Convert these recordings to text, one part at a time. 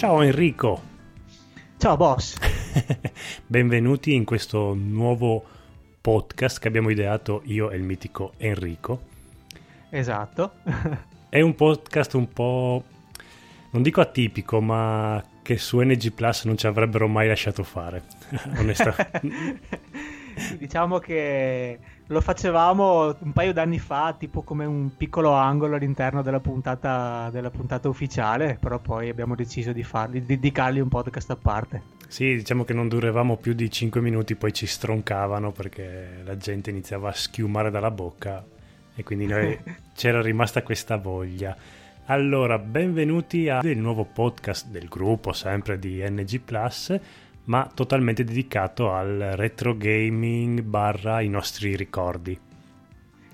Ciao Enrico. Ciao boss. Benvenuti in questo nuovo podcast che abbiamo ideato io e il mitico Enrico. Esatto. È un podcast un po', non dico atipico, ma che su NG Plus non ci avrebbero mai lasciato fare, onestamente. diciamo che lo facevamo un paio d'anni fa, tipo come un piccolo angolo all'interno della puntata, della puntata ufficiale, però poi abbiamo deciso di, farli, di dedicargli un podcast a parte. Sì, diciamo che non durevamo più di 5 minuti, poi ci stroncavano perché la gente iniziava a schiumare dalla bocca e quindi noi c'era rimasta questa voglia. Allora, benvenuti al nuovo podcast del gruppo, sempre di NG Plus ma totalmente dedicato al retro gaming barra i nostri ricordi.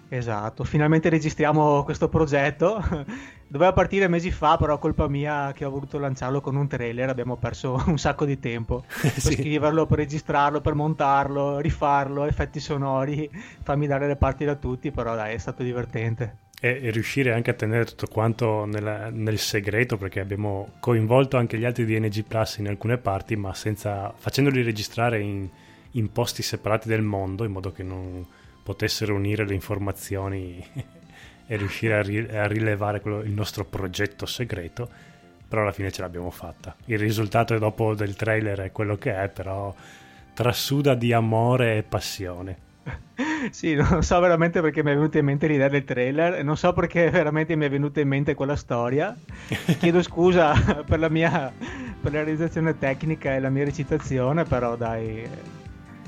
Esatto, finalmente registriamo questo progetto. Doveva partire mesi fa, però colpa mia che ho voluto lanciarlo con un trailer, abbiamo perso un sacco di tempo per sì. scriverlo, per registrarlo, per montarlo, rifarlo, effetti sonori, farmi dare le parti da tutti, però dai, è stato divertente e, e, riuscire anche a tenere tutto quanto nella, nel segreto perché abbiamo coinvolto anche gli altri di NG Plus in alcune parti ma senza, facendoli registrare in, in posti separati del mondo in modo che non potessero unire le informazioni e riuscire a, ri, a rilevare quello, il nostro progetto segreto però alla fine ce l'abbiamo fatta. Il risultato dopo del trailer è quello che è però trasuda di amore e passione sì, non so veramente perché mi è venuta in mente l'idea del trailer, non so perché veramente mi è venuta in mente quella storia. Chiedo scusa per la mia per la realizzazione tecnica e la mia recitazione, però dai,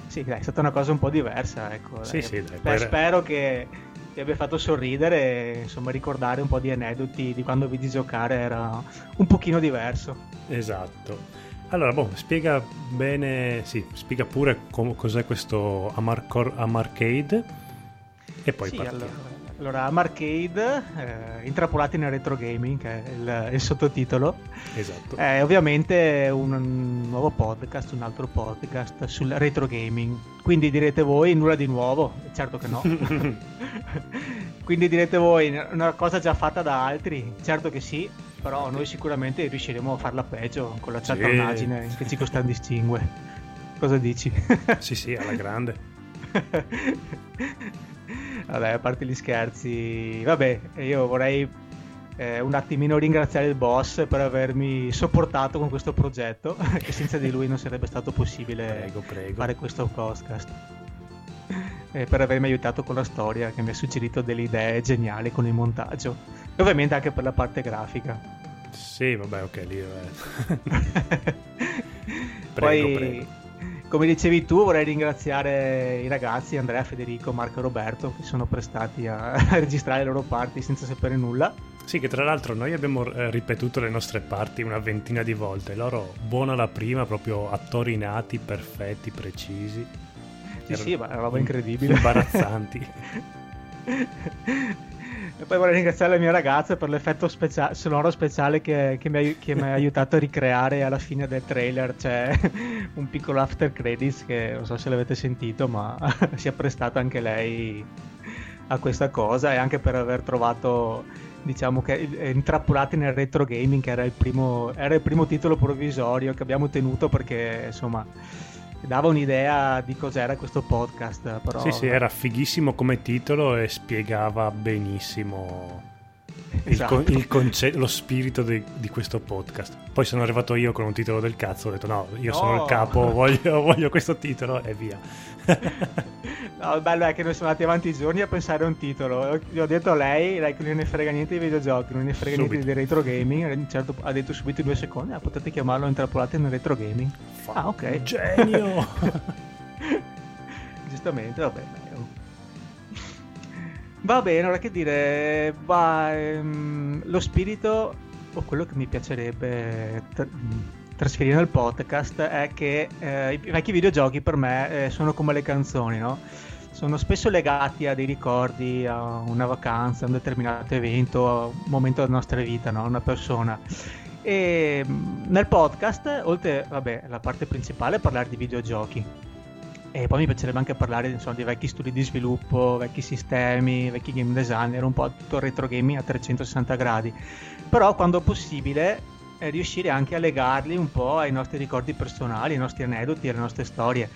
sì, dai, è stata una cosa un po' diversa. Ecco, sì, sì, dai, Beh, spero che ti abbia fatto sorridere e insomma ricordare un po' di aneddoti di quando vedi giocare era un pochino diverso. Esatto. Allora, boh, spiega bene, sì, spiega pure com- cos'è questo Amarcor- Amarcade e poi sì, partiamo. Allora, allora Amarcade, eh, intrappolati nel retro gaming, che è il, il sottotitolo. Esatto. È ovviamente un nuovo podcast, un altro podcast sul retro gaming. Quindi direte voi, nulla di nuovo? Certo che no. Quindi direte voi, una cosa già fatta da altri? Certo che sì però noi sicuramente riusciremo a farla peggio con la cialtronaggine sì. che ci contraddistingue. Cosa dici? sì, sì, alla grande. Vabbè, a parte gli scherzi, vabbè, io vorrei eh, un attimino ringraziare il boss per avermi sopportato con questo progetto, che senza di lui non sarebbe stato possibile prego, prego. fare questo podcast. E per avermi aiutato con la storia, che mi ha suggerito delle idee geniali con il montaggio. E ovviamente anche per la parte grafica. Sì, vabbè, ok, lì prego, Poi, prego. come dicevi tu, vorrei ringraziare i ragazzi Andrea, Federico, Marco e Roberto che sono prestati a, registrare le loro parti senza sapere nulla. Sì, che tra l'altro noi abbiamo eh, ripetuto le nostre parti una ventina di volte. Loro, buona la prima, proprio attori nati, perfetti, precisi. Sì, Erano sì, ma è una roba incredibile. Imbarazzanti. E poi vorrei ringraziare la mia ragazza per l'effetto specia- sonoro speciale che, che, mi ha, che, mi ha, aiutato a ricreare alla fine del trailer. C'è un piccolo after credits che non so se l'avete sentito, ma si è prestata anche lei a questa cosa e anche per aver trovato diciamo che intrappolati nel retro gaming che era il primo, era il primo titolo provvisorio che abbiamo tenuto perché insomma dava un'idea di cos'era questo podcast. Però... Sì, sì, era fighissimo come titolo e spiegava benissimo esatto. il, conce- lo spirito di, di, questo podcast. Poi sono arrivato io con un titolo del cazzo, ho detto no, io no. sono il capo, voglio, voglio questo titolo e via. no, il bello è che noi siamo andati avanti i giorni a pensare a un titolo. Gli ho detto a lei, lei che non ne frega niente di videogiochi, non ne frega subito. niente di retro gaming. Certo, ha detto subito in due secondi, ah, potete chiamarlo intrappolate nel retro gaming. Fa ah, ok. Genio! Giustamente, vabbè. Va bene, ora che dire, va, ehm, lo spirito o quello che mi piacerebbe tra- trasferire nel podcast è che eh, i vecchi videogiochi per me eh, sono come le canzoni, no? Sono spesso legati a dei ricordi, a una vacanza, a un determinato evento, a un momento della nostra vita, no? Una persona. E mm, nel podcast, oltre vabbè, la parte principale, parlare di videogiochi e poi mi piacerebbe anche parlare insomma, di vecchi studi di sviluppo, vecchi sistemi, vecchi game designer, un po' tutto il retro gaming a 360 gradi. Però quando possibile e riuscire anche a legarli un po' ai nostri ricordi personali, ai nostri aneddoti, alle nostre storie.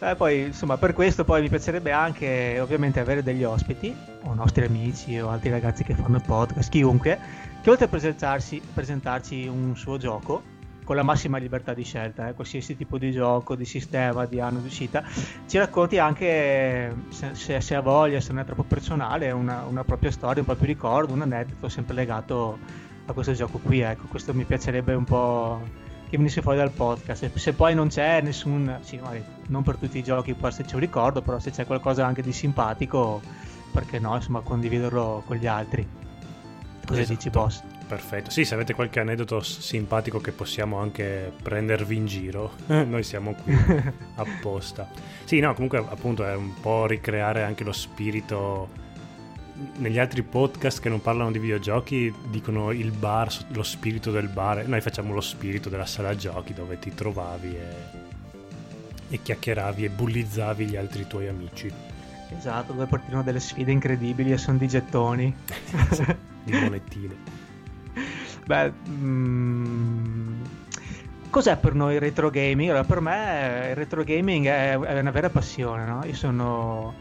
Eh, poi, insomma, per questo poi mi piacerebbe anche ovviamente avere degli ospiti, o nostri amici o altri ragazzi che fanno podcast, chiunque, che oltre a presentarsi, presentarci un suo gioco, con la massima libertà di scelta, eh, qualsiasi tipo di gioco, di sistema, di anno di uscita, ci racconti anche, se, se, se ha voglia, se non è troppo personale, una, una, propria storia, un proprio ricordo, un aneddoto sempre legato a questo gioco qui. Ecco, questo mi piacerebbe un po' che venisse fuori dal podcast. Se poi non c'è nessun, sì, magari non per tutti i giochi può esserci un ricordo, però se c'è qualcosa anche di simpatico, perché no, insomma, condividerlo con gli altri. Cosa esatto. dici, boss? Perfetto. Sì, se avete qualche aneddoto simpatico che possiamo anche prendervi in giro, noi siamo qui apposta. Sì, no, comunque appunto è un po' ricreare anche lo spirito. Negli altri podcast che non parlano di videogiochi dicono il bar, lo spirito del bar. Noi facciamo lo spirito della sala giochi dove ti trovavi e, e chiacchieravi e bullizzavi gli altri tuoi amici. Esatto, dove partivano delle sfide incredibili e sono di gettoni. di monetine. Beh, mm, cos'è per noi il retro gaming? Allora, per me il retro gaming è, è una vera passione, no? Io sono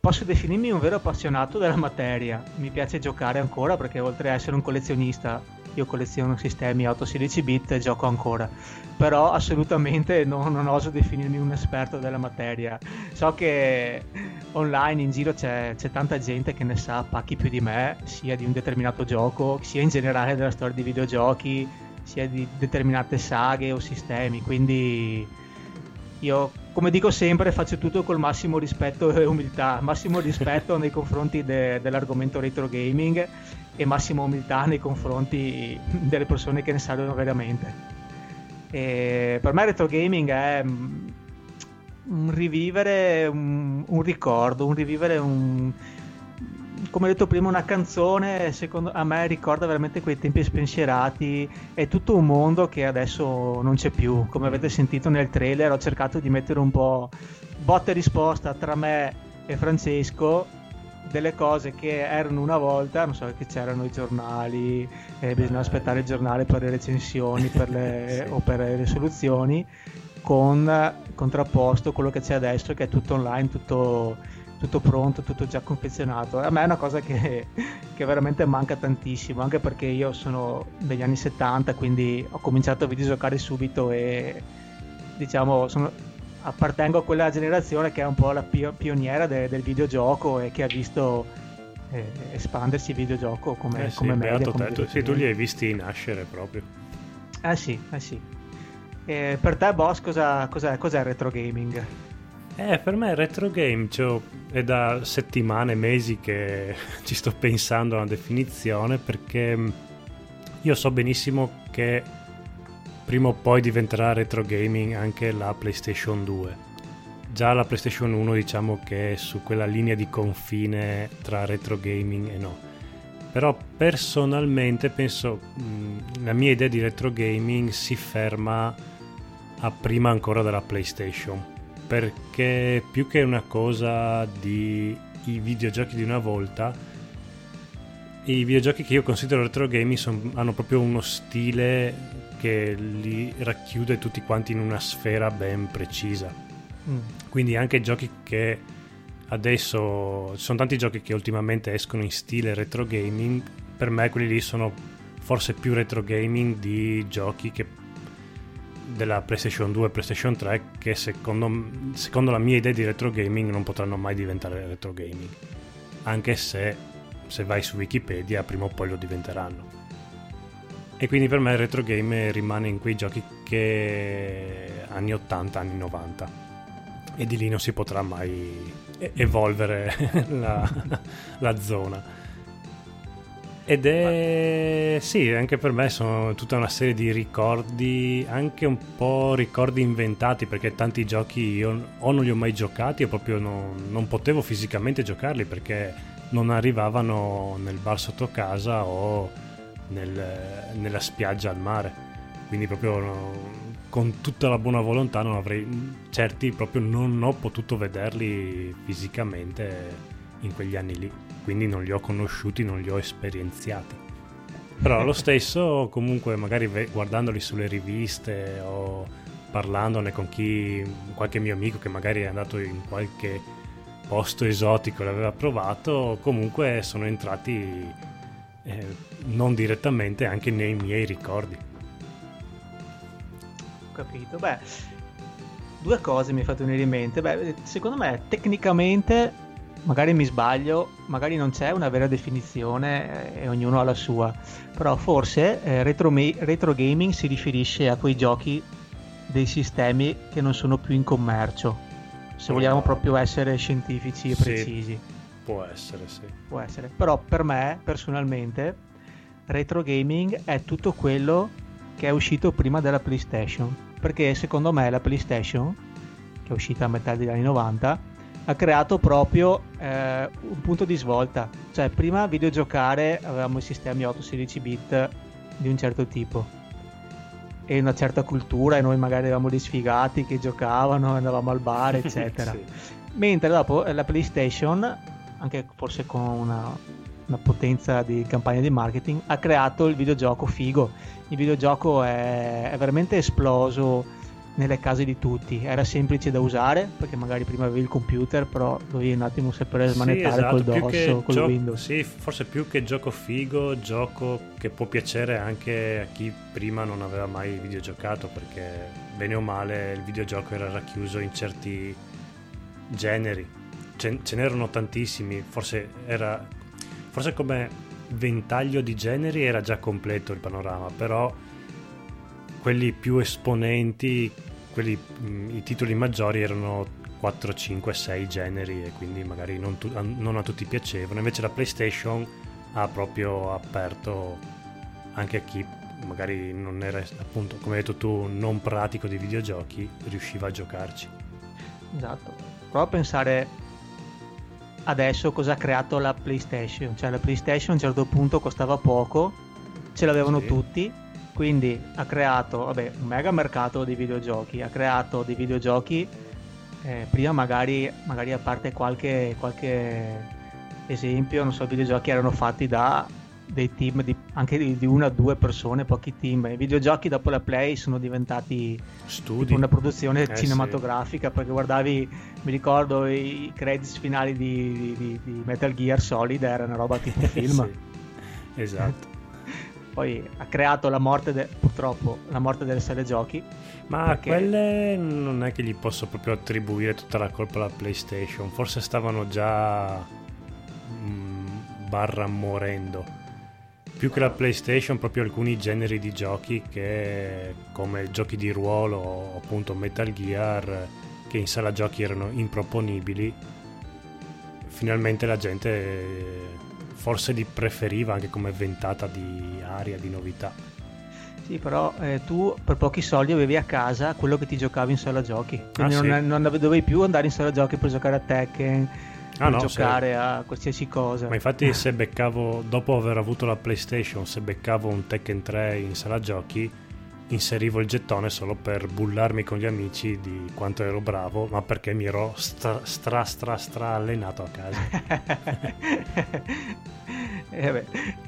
posso definirmi un vero appassionato della materia. Mi piace giocare ancora perché oltre ad essere un collezionista, io colleziono sistemi 8-16 bit e gioco ancora. Però assolutamente non, non, oso definirmi un esperto della materia. So che online in giro c'è, c'è, tanta gente che ne sa pacchi più di me, sia di un determinato gioco, sia in generale della storia di videogiochi, sia di determinate saghe o sistemi. Quindi io, come dico sempre, faccio tutto col massimo rispetto e umiltà. Massimo rispetto nei confronti de, dell'argomento retro gaming e massima umiltà nei confronti delle persone che ne sanno veramente. E per me retro gaming è un rivivere un, un ricordo, un rivivere un, come ho detto prima, una canzone secondo a me ricorda veramente quei tempi spensierati. È tutto un mondo che adesso non c'è più. Come avete sentito nel trailer, ho cercato di mettere un po' botta e risposta tra me e Francesco delle cose che erano una volta, non so che c'erano i giornali, eh, bisognava aspettare il giornale per le recensioni per le, sì. o per le soluzioni con contrapposto quello che c'è adesso che è tutto online, tutto, tutto pronto, tutto già confezionato. A me è una cosa che, che, veramente manca tantissimo, anche perché io sono degli anni 70, quindi ho cominciato a videogiocare subito e diciamo sono, appartengo a quella generazione che è un po' la pio- pioniera de- del videogioco e che ha visto eh, espandersi il videogioco come, eh sì, come media. Come tu, sì, tu li hai visti nascere proprio. Eh sì, eh sì. E per te, boss, cosa, cos'è, cos'è il retro gaming? Eh, per me il retro game cioè, è da settimane, mesi che ci sto pensando a una definizione perché mm, io so benissimo che prima o poi diventerà retro gaming anche la PlayStation 2. Già la PlayStation 1 diciamo che è su quella linea di confine tra retro gaming e no. Però personalmente penso mm, la mia idea di retro gaming si ferma a prima ancora della PlayStation perché più che una cosa di i videogiochi di una volta i videogiochi che io considero retro gaming son, hanno proprio uno stile che li racchiude tutti quanti in una sfera ben precisa mm. quindi anche giochi che adesso ci sono tanti giochi che ultimamente escono in stile retro gaming per me quelli lì sono forse più retro gaming di giochi che della PlayStation 2 e PlayStation 3 che secondo, secondo, la mia idea di retro gaming non potranno mai diventare retro gaming. Anche se se vai su Wikipedia prima o poi lo diventeranno. E quindi per me il retro game rimane in quei giochi che anni 80 anni 90 e di lì non si potrà mai evolvere la, la zona ed è sì, anche per me sono tutta una serie di ricordi, anche un po' ricordi inventati, perché tanti giochi io o non li ho mai giocati o proprio non, non potevo fisicamente giocarli perché non arrivavano nel bar sotto casa o nel, nella spiaggia al mare. Quindi proprio con tutta la buona volontà non avrei certi proprio non ho potuto vederli fisicamente in quegli anni lì quindi non li ho conosciuti, non li ho esperienziati. Però lo stesso, comunque, magari guardandoli sulle riviste o parlandone con chi, qualche mio amico che magari è andato in qualche posto esotico e l'aveva provato, comunque sono entrati eh, non direttamente anche nei miei ricordi. Ho capito, beh, due cose mi fate venire in mente. Beh, secondo me tecnicamente magari mi sbaglio, magari non c'è una vera definizione eh, e ognuno ha la sua, però forse eh, retro, retro, gaming si riferisce a quei giochi dei sistemi che non sono più in commercio, se vogliamo proprio essere scientifici e sì, precisi. Può essere, sì. Può essere, però per me personalmente retro gaming è tutto quello che è uscito prima della PlayStation, perché secondo me la PlayStation, che è uscita a metà degli anni 90, ha creato proprio eh, un punto di svolta. Cioè, prima videogiocare avevamo i sistemi 8-16 bit di un certo tipo e una certa cultura e noi magari avevamo dei sfigati che giocavano, andavamo al bar, eccetera. sì. Mentre dopo la PlayStation, anche forse con una, una potenza di campagna di marketing, ha creato il videogioco figo. Il videogioco è, è veramente esploso nelle case di tutti. Era semplice da usare perché magari prima avevi il computer, però dovevi un attimo sapere smanettare sì, esatto. col DOS col gio- Windows. Sì, forse più che gioco figo, gioco che può piacere anche a chi prima non aveva mai videogiocato perché bene o male il videogioco era racchiuso in certi generi. Ce, ce n'erano tantissimi, forse era forse come ventaglio di generi era già completo il panorama, però quelli più esponenti, quelli, mh, i titoli maggiori erano 4, 5, 6 generi e quindi magari non, tu, non, a tutti piacevano. Invece la PlayStation ha proprio aperto anche a chi magari non era appunto, come hai detto tu, non pratico di videogiochi, riusciva a giocarci. Esatto. Prova a pensare adesso cosa ha creato la PlayStation. Cioè la PlayStation a un certo punto costava poco, ce l'avevano sì. tutti quindi ha creato vabbè, un mega mercato di videogiochi, ha creato dei videogiochi, eh, prima magari, magari, a parte qualche, qualche esempio, non so, i videogiochi erano fatti da dei team di, anche di, di, una o due persone, pochi team. I videogiochi dopo la Play sono diventati una produzione eh, cinematografica sì. perché guardavi, mi ricordo i credits finali di, di, Metal Gear Solid, era una roba tipo film. sì. Esatto poi ha creato la morte, de- purtroppo, la morte delle serie giochi. Ma perché... quelle non è che gli posso proprio attribuire tutta la colpa alla PlayStation, forse stavano già mm, barra morendo. Più che la PlayStation, proprio alcuni generi di giochi che come giochi di ruolo o appunto Metal Gear che in sala giochi erano improponibili. Finalmente la gente forse li preferiva anche come ventata di aria, di novità. Sì, però eh, tu per pochi soldi avevi a casa quello che ti giocavi in sala giochi. Quindi ah, non, sì. non, dovevi più andare in sala giochi per giocare a Tekken, ah, no, giocare sì. a qualsiasi cosa. Ma infatti se beccavo, dopo aver avuto la PlayStation, se beccavo un Tekken 3 in sala giochi, inserivo il gettone solo per bullarmi con gli amici di quanto ero bravo, ma perché mi ero stra stra stra, stra allenato a casa. e eh beh,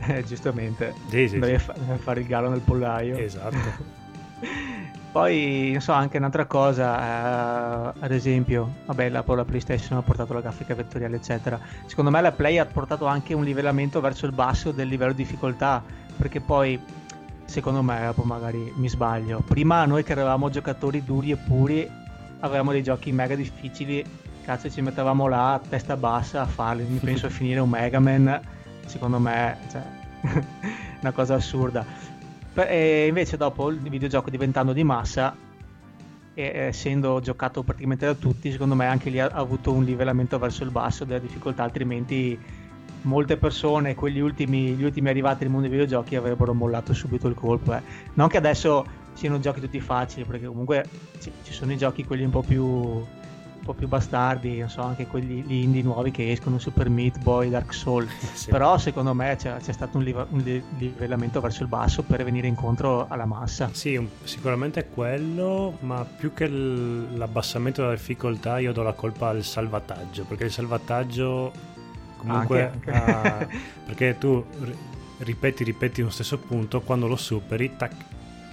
eh, giustamente, sì, sì, devi sì. Fa fare il gallo nel pollaio. Esatto. Poi, non so, anche un'altra cosa, eh, ad esempio, vabbè, la, la PlayStation ha portato la grafica vettoriale, eccetera. Secondo me la Play ha portato anche un livellamento verso il basso del livello di difficoltà, perché poi secondo me, dopo magari mi sbaglio. Prima noi che eravamo giocatori duri e puri, avevamo dei giochi mega difficili, cazzo ci mettevamo là a testa bassa a farli, mi penso a finire un Mega Man, secondo me, cioè, una cosa assurda. E invece dopo il videogioco diventando di massa, essendo giocato praticamente da tutti, secondo me anche lì ha avuto un livellamento verso il basso della difficoltà, altrimenti molte persone, quegli ultimi, gli ultimi arrivati nel mondo dei videogiochi, avrebbero mollato subito il colpo. Eh. Non che adesso siano giochi tutti facili, perché comunque ci, ci sono i giochi quelli un po' più un po' più bastardi, non so, anche quelli gli indie nuovi che escono, Super Meat Boy, Dark Souls. Sì. Però secondo me c'è, c'è stato un, live, un, livellamento verso il basso per venire incontro alla massa. Sì, sicuramente quello, ma più che l'abbassamento della difficoltà io do la colpa al salvataggio, perché il salvataggio comunque anche. Uh, perché tu ripeti, ripeti lo stesso punto, quando lo superi, tac,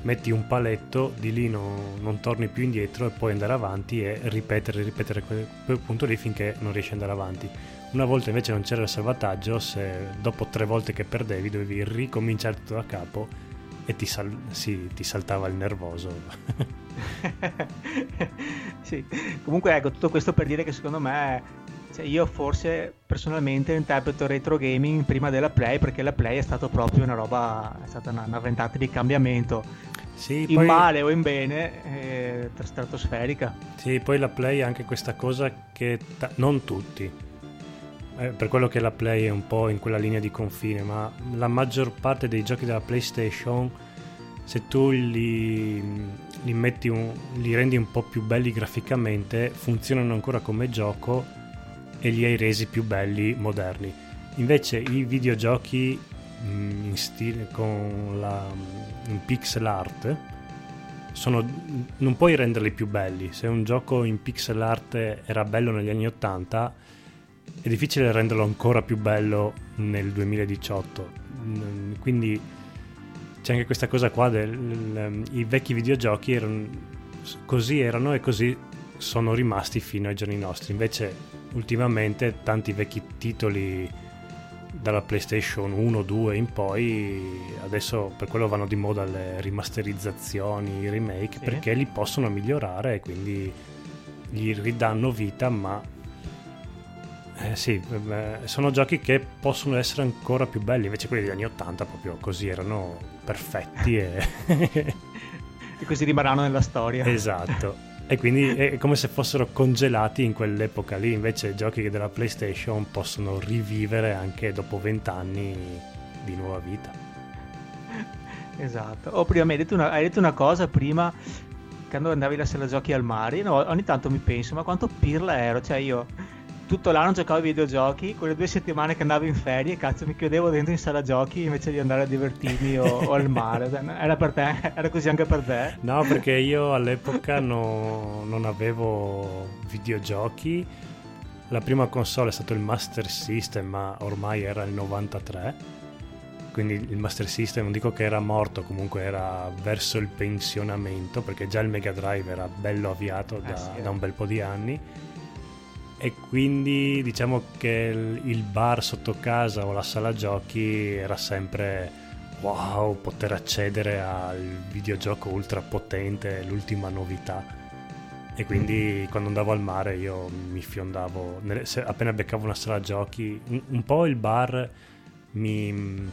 metti un paletto, di lì no, non torni più indietro e puoi andare avanti e ripetere, ripetere quel, quel punto lì finché non riesci ad andare avanti. Una volta invece non c'era il salvataggio, se dopo tre volte che perdevi dovevi ricominciare tutto da capo e ti, sal- sì, ti saltava il nervoso. sì, comunque ecco, tutto questo per dire che secondo me cioè io forse personalmente interpreto retro gaming prima della Play perché la Play è stata proprio una roba, è stata una, una ventata di cambiamento. Sì, in poi... male o in bene, eh, stratosferica. Sì, poi la Play ha anche questa cosa che ta- non tutti, eh, per quello che la Play è un po' in quella linea di confine, ma la maggior parte dei giochi della PlayStation, se tu li, li, metti un, li rendi un po' più belli graficamente, funzionano ancora come gioco e li hai resi più belli moderni. Invece i videogiochi mm, in stile con la in pixel art sono, non puoi renderli più belli. Se un gioco in pixel art era bello negli anni 80, è difficile renderlo ancora più bello nel 2018. Mm, quindi c'è anche questa cosa qua del, i vecchi videogiochi erano così erano e così sono rimasti fino ai giorni nostri. Invece ultimamente tanti vecchi titoli dalla PlayStation 1, 2 in poi adesso per quello vanno di moda le rimasterizzazioni, i remake sì. perché li possono migliorare e quindi gli ridanno vita ma eh, sì, eh, sono giochi che possono essere ancora più belli, invece quelli degli anni 80 proprio così erano perfetti e... e così rimarranno nella storia. Esatto. E quindi è come se fossero congelati in quell'epoca lì, invece i giochi della PlayStation possono rivivere anche dopo vent'anni di nuova vita. Esatto. O prima hai detto una, hai detto una cosa prima quando andavi alla sala giochi al mare, no, ogni tanto mi penso, ma quanto pirla ero, cioè io tutto l'anno giocavo ai videogiochi, quelle due settimane che andavo in ferie, cazzo, mi chiudevo dentro in sala giochi invece di andare a divertirmi o, o al mare. Cioè, era per te? Era così anche per te? No, perché io all'epoca no, non avevo videogiochi. La prima console è stato il Master System, ma ormai era il 93. Quindi il Master System non dico che era morto, comunque era verso il pensionamento, perché già il Mega Drive era bello avviato da, eh sì, da un bel po' di anni e quindi diciamo che il bar sotto casa o la sala giochi era sempre wow poter accedere al videogioco ultra potente l'ultima novità e quindi mm. quando andavo al mare io mi fiondavo appena beccavo una sala giochi un, po' il bar mi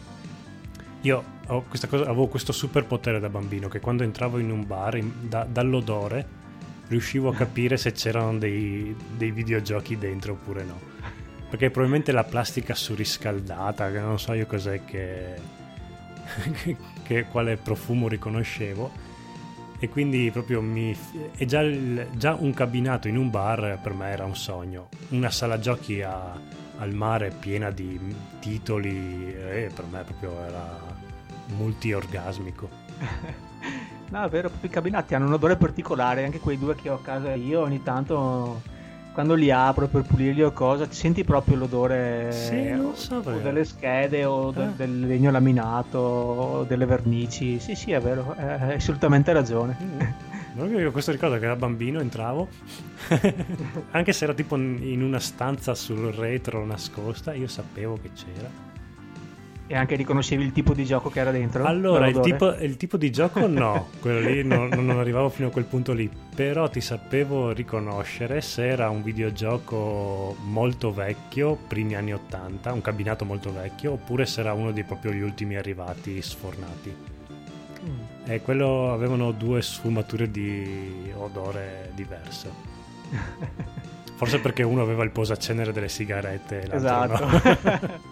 io cosa, avevo questo super potere da bambino che quando entravo in un bar da, dall'odore riuscivo a capire se c'erano dei, dei videogiochi dentro oppure no. Perché probabilmente la plastica surriscaldata, che non so io cos'è che, che quale profumo riconoscevo. E quindi proprio mi... E già, già, un cabinato in un bar per me era un sogno. Una sala giochi a, al mare piena di titoli, e per me proprio era multi-orgasmico. No, è vero, i cabinati hanno un odore particolare, anche quei due che ho a casa io, ogni tanto quando li apro per pulirli o cosa, ti senti proprio l'odore sì, so, o delle schede o ah. del, del, legno laminato o delle vernici. Sì, sì, è vero, hai assolutamente ragione. Mm. Io questo ricordo che da bambino entravo, anche se era tipo in una stanza sul retro nascosta, io sapevo che c'era e anche riconoscevi il tipo di gioco che era dentro? Allora, il tipo, il tipo, di gioco no, quello lì non, non, arrivavo fino a quel punto lì, però ti sapevo riconoscere se era un videogioco molto vecchio, primi anni 80, un cabinato molto vecchio, oppure se era uno dei proprio gli ultimi arrivati sfornati. Mm. E quello avevano due sfumature di odore diverso. Forse perché uno aveva il posacenere delle sigarette e l'altro esatto. no.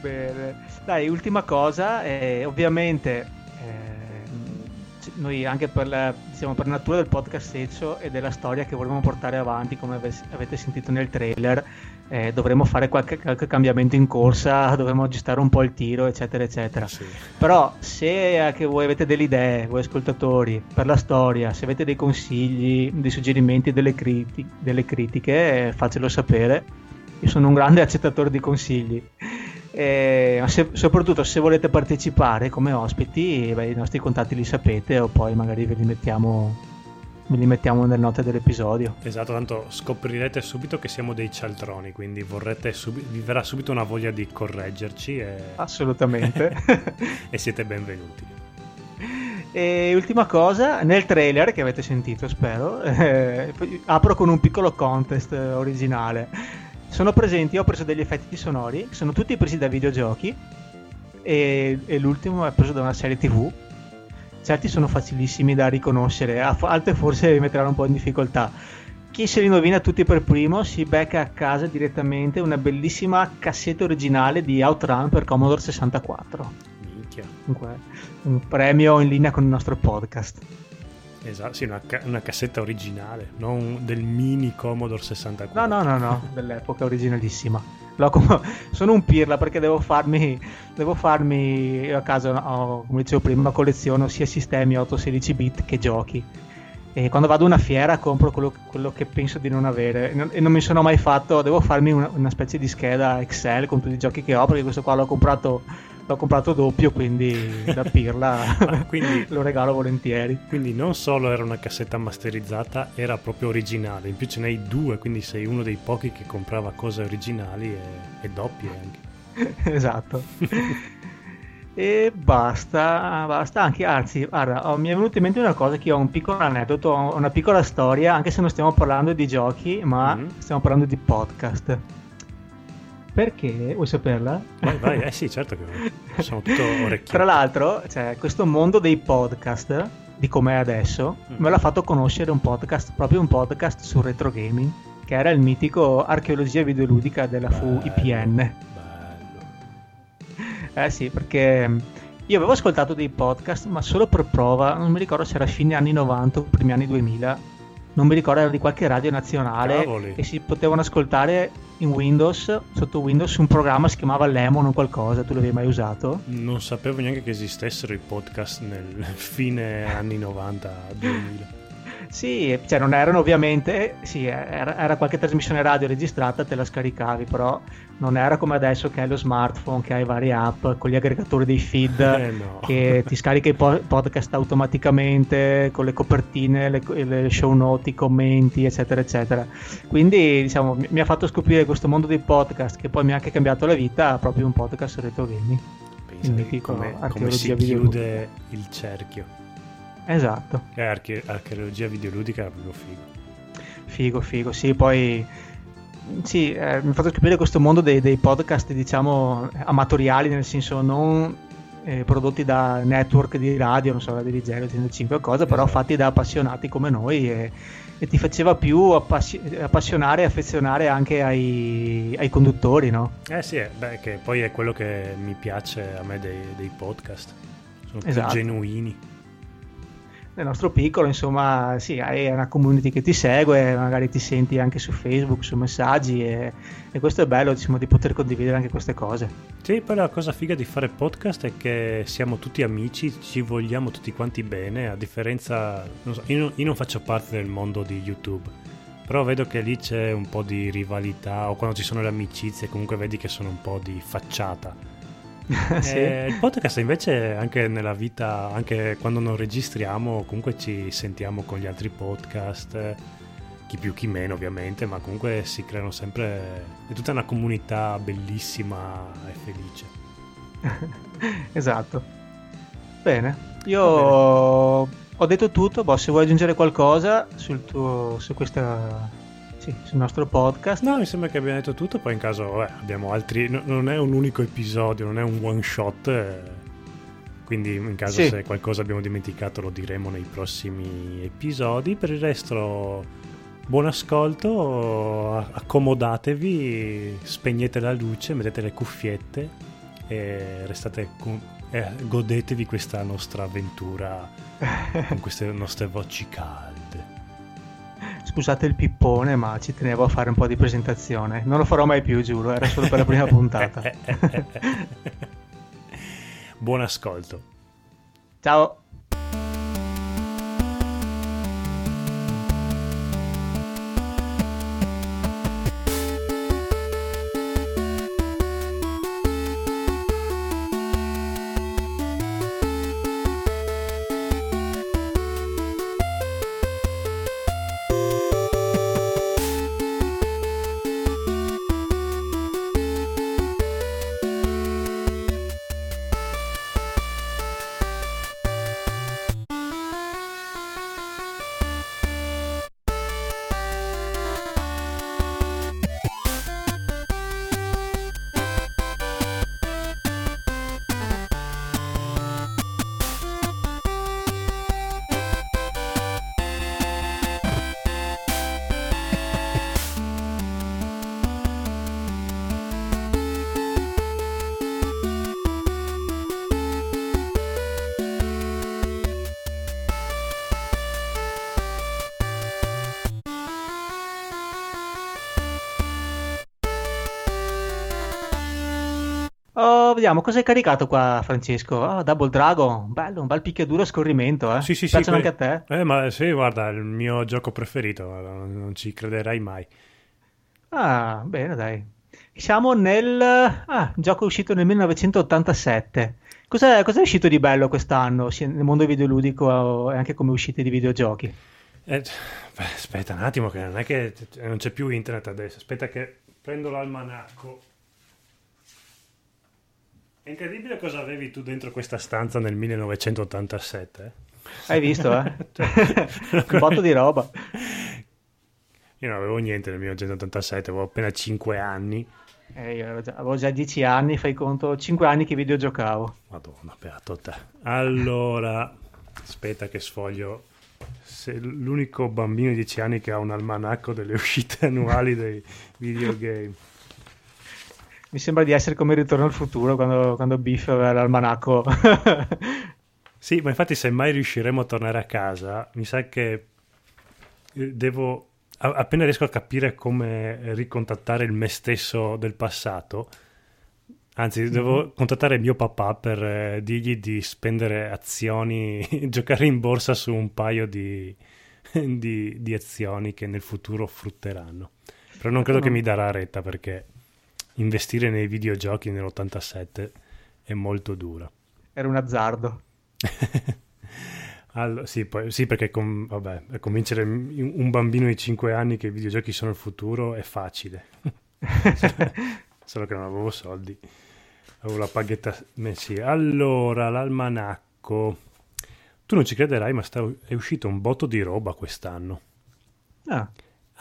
Bene. Dai, ultima cosa, eh, ovviamente eh, noi anche per, la, diciamo, per natura del podcast stesso e della storia che volevamo portare avanti, come avete sentito nel trailer, eh, dovremo fare qualche, qualche, cambiamento in corsa, dovremo aggiustare un po' il tiro, eccetera, eccetera. Sì. Però se anche voi avete delle idee, voi ascoltatori, per la storia, se avete dei consigli, dei suggerimenti, delle, criti- delle critiche, eh, facelo sapere. Io sono un grande accettatore di consigli. E se, soprattutto se volete partecipare come ospiti, beh, i nostri contatti li sapete o poi magari ve li mettiamo, ve li mettiamo nelle note dell'episodio. Esatto, tanto scoprirete subito che siamo dei cialtroni, quindi sub- vi verrà subito una voglia di correggerci. E... Assolutamente. e siete benvenuti. E ultima cosa, nel trailer che avete sentito, spero, eh, apro con un piccolo contest originale. Sono presenti, ho preso degli effetti sonori, sono tutti presi da videogiochi e, e l'ultimo è preso da una serie tv. Certi sono facilissimi da riconoscere, altri forse vi metteranno un po' in difficoltà. Chi se li indovina tutti per primo si becca a casa direttamente una bellissima cassetta originale di Outrun per Commodore 64. Minchia. Dunque, un premio in linea con il nostro podcast. Esatto, sì, una, ca- una cassetta originale, non del mini Commodore 64. No, no, no, no, dell'epoca originalissima. Com- sono un pirla perché devo farmi, devo farmi a casa ho, come dicevo prima, colleziono sia sistemi 8-16 bit che giochi. E quando vado a una fiera compro quello, quello che penso di non avere e non mi sono mai fatto, devo farmi una, una specie di scheda Excel con tutti i giochi che ho perché questo qua l'ho comprato l'ho comprato doppio, quindi da pirla ah, quindi, lo regalo volentieri. Quindi non solo era una cassetta masterizzata, era proprio originale. In più ce n'hai due, quindi sei uno dei pochi che comprava cose originali e, e doppie anche. esatto. e basta, basta anche, anzi, guarda, oh, mi è venuta in mente una cosa che ho un piccolo aneddoto, una piccola storia, anche se non stiamo parlando di giochi, ma mm-hmm. stiamo parlando di podcast. Perché vuoi saperla? Vai, vai, eh sì, certo che sono tutto orecchie. Tra l'altro, cioè, questo mondo dei podcast, di com'è adesso, mm. me l'ha fatto conoscere un podcast, proprio un podcast su retro gaming, che era il mitico Archeologia Videoludica della bello, FU IPN. Bello. Eh sì, perché io avevo ascoltato dei podcast, ma solo per prova, non mi ricordo se era fine anni 90 o primi anni 2000, non mi ricordo, era di qualche radio nazionale Cavoli. e si potevano ascoltare in Windows, sotto Windows, un programma si chiamava Lemon o qualcosa, tu l'avevi mai usato? Non sapevo neanche che esistessero i podcast nel fine anni 90-2000. Sì, cioè non erano ovviamente, sì, era, era, qualche trasmissione radio registrata, te la scaricavi, però non era come adesso che hai lo smartphone, che hai varie app con gli aggregatori dei feed, eh no. che ti scarica i po- podcast automaticamente, con le copertine, le, le, show note, i commenti, eccetera, eccetera. Quindi, diciamo, mi, mi, ha fatto scoprire questo mondo dei podcast, che poi mi ha anche cambiato la vita, proprio un podcast retro gaming. Pensa come, come si chiude il cerchio. Esatto. E arche- archeologia videoludica era proprio figo. Figo, figo, sì, poi sì, eh, mi ha fatto capire questo mondo dei, dei, podcast, diciamo, amatoriali, nel senso non eh, prodotti da network di radio, non so, Radio di 0, 105 o cosa, però esatto. fatti da appassionati come noi e, e ti faceva più appassi- appassionare e affezionare anche ai, ai, conduttori, no? Eh sì, eh, beh, che poi è quello che mi piace a me dei, dei podcast, sono esatto. più genuini nel nostro piccolo, insomma, sì, hai una community che ti segue, magari ti senti anche su Facebook, su messaggi e, e questo è bello, diciamo, di poter condividere anche queste cose. Sì, poi la cosa figa di fare podcast è che siamo tutti amici, ci vogliamo tutti quanti bene, a differenza, non so, io, io non faccio parte del mondo di YouTube, però vedo che lì c'è un po' di rivalità o quando ci sono le amicizie comunque vedi che sono un po' di facciata sì. eh, il podcast invece anche nella vita, anche quando non registriamo, comunque ci sentiamo con gli altri podcast, chi più chi meno ovviamente, ma comunque si creano sempre, è tutta una comunità bellissima e felice. esatto. Bene, io bene. ho detto tutto, boh, se vuoi aggiungere qualcosa sul tuo, su questa sì, sul nostro podcast. No, mi sembra che abbiamo detto tutto, poi in caso eh, abbiamo altri, no, non è un unico episodio, non è un one shot, eh, quindi in caso sì. se qualcosa abbiamo dimenticato lo diremo nei prossimi episodi. Per il resto buon ascolto, accomodatevi, spegnete la luce, mettete le cuffiette e restate con, eh, godetevi questa nostra avventura con queste nostre voci calde. Scusate il pippone, ma ci tenevo a fare un po' di presentazione. Non lo farò mai più, giuro, era solo per la prima puntata. Buon ascolto. Ciao. Vediamo cosa hai caricato qua, Francesco. Ah, Double Dragon, bello, un bel picchiaduro a scorrimento, eh. Sì, sì, Piacciono sì. anche a te? Eh, ma sì, guarda, è il mio gioco preferito, non ci crederai mai. Ah, bene, dai. Siamo nel... Ah, gioco uscito nel 1987. Cos'è, cos'è uscito di bello quest'anno, nel mondo videoludico e anche come uscite di videogiochi? Eh, aspetta un attimo, che non è che non c'è più internet adesso. Aspetta che prendo l'almanacco. È incredibile cosa avevi tu dentro questa stanza nel 1987. eh? Hai visto, eh? Cioè, Un botto di roba. Io non avevo niente nel 1987, avevo appena 5 anni. Eh, io avevo già, avevo già 10 anni, fai conto, 5 anni che videogiocavo. Madonna, beato te. Allora, aspetta che sfoglio. Se l'unico bambino di 10 anni che ha un almanacco delle uscite annuali dei videogame. Mi sembra di essere come Ritorno al futuro quando, quando Biff aveva l'almanacco. Sì, ma infatti se mai riusciremo a tornare a casa, mi sa che eh, devo, appena riesco a capire come ricontattare il me stesso del passato, anzi devo contattare mio papà per eh, dirgli di spendere azioni, giocare in borsa su un paio di, di- di azioni che nel futuro frutteranno. Però non credo che mi darà retta perché investire nei videogiochi nell'87 è molto dura. Era un azzardo. Allo- sì, poi- sì, perché com- vabbè, convincere un bambino di 5 anni che i videogiochi sono il futuro è facile. Solo che non avevo soldi. Avevo la paghetta mensile. Allora, l'almanacco. Tu non ci crederai, ma sta- è uscito un botto di roba quest'anno. Ah,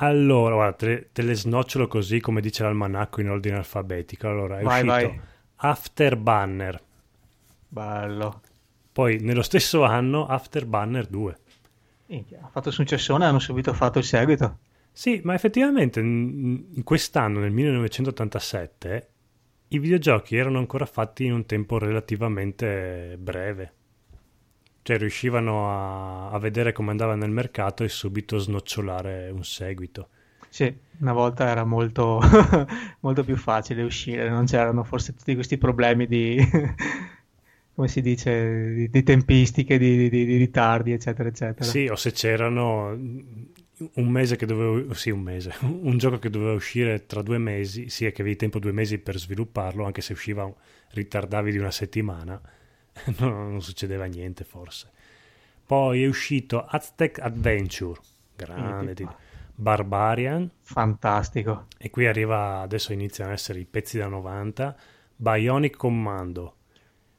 Allora, guarda, te, te le snocciolo così come dice l'almanacco in ordine alfabetico. Allora, è Vai, uscito vai. Afterbanner. bello. Poi, nello stesso anno, Afterbanner 2. Minchia, ha fatto successone e hanno subito fatto il seguito. Sì, ma effettivamente in quest'anno, nel 1987, i videogiochi erano ancora fatti in un tempo relativamente breve. Cioè riuscivano a, a vedere come andava nel mercato e subito snocciolare un seguito. Sì, una volta era molto, molto più facile uscire, non c'erano forse tutti questi problemi di, come si dice, di, di tempistiche, di, di- di ritardi, eccetera, eccetera. Sì, o se c'erano un mese che doveva, sì, un mese, un gioco che doveva uscire tra due mesi, sia che avevi tempo due mesi per svilupparlo, anche se usciva, ritardavi di una settimana, non, non succedeva niente forse. Poi è uscito Aztec Adventure, grande titolo. Barbarian, Fantastico. e qui arriva, adesso iniziano a essere i pezzi da 90, Bionic Commando,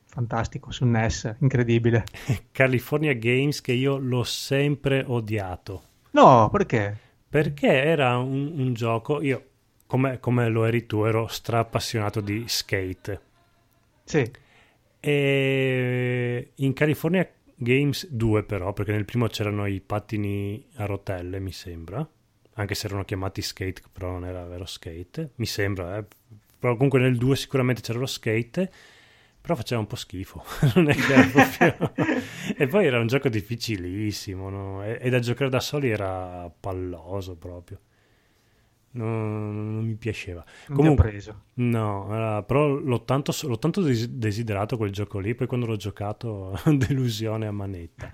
Fantastico su NES, incredibile. California Games che io l'ho sempre odiato. No, perché? Perché era un, un gioco, io come, come lo eri tu, ero stra-appassionato di skate. Sì, E in California Games 2 però, perché nel primo c'erano i pattini a rotelle, mi sembra, anche se erano chiamati skate, però non era vero skate, mi sembra, eh. Però comunque nel 2 sicuramente c'era lo skate, però faceva un po' schifo, non è che era proprio... e poi era un gioco difficilissimo, no? e, e da giocare da soli era palloso proprio. Non, non mi piaceva. non Comunque, preso. No, però l'ho tanto, l'ho tanto desi- desiderato quel gioco lì, poi quando l'ho giocato, delusione a manetta.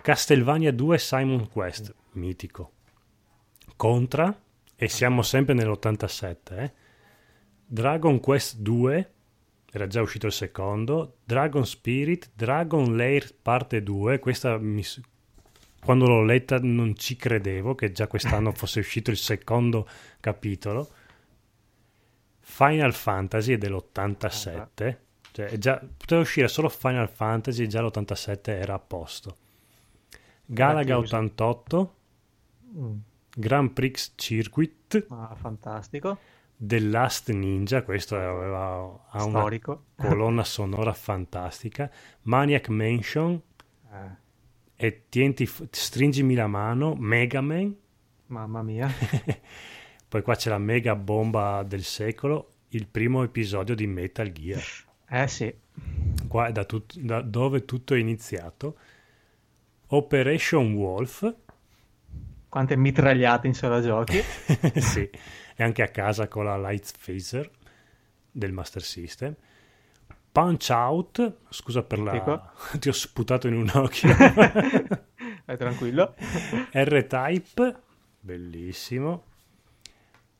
Castlevania 2 Simon Quest, mitico. Contra, e siamo sempre nell'87, eh. Dragon Quest 2, era già uscito il secondo, Dragon Spirit, Dragon Lair parte 2, questa mi quando l'ho letta non ci credevo che già quest'anno fosse uscito il secondo capitolo. Final Fantasy è dell'87, cioè è già, poteva uscire solo Final Fantasy e già l'87 era a posto. Galaga chiuso. 88, Mm, Grand Prix Circuit, ah, fantastico, The Last Ninja, questo aveva, ha una colonna sonora fantastica, Maniac Mansion. Eh, e tienti, stringimi la mano, Mega Man, mamma mia. poi qua c'è la mega bomba del secolo, il primo episodio di Metal Gear. Eh sì, Qua è da, tut- da dove tutto è iniziato. Operation Wolf, quante mitragliate in sala giochi. sì, e anche a casa con la Light Phaser. del Master System. Punch Out, scusa per la... Dico. ti ho sputato in un occhio. Vai tranquillo. R-Type, bellissimo.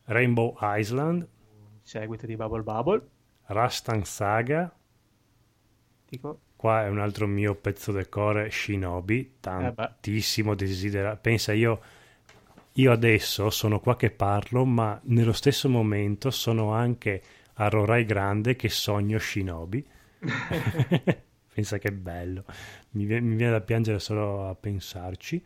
Rainbow Island, Seguito di Bubble Bubble. Rastan Saga, Dico, qua è un altro mio pezzo del core, Shinobi, tantissimo desidera. Pensa, io, io adesso sono qua che parlo, ma nello stesso momento sono anche a Rorai Grande che sogno Shinobi. Pensa che bello, mi viene, mi viene da piangere solo a pensarci.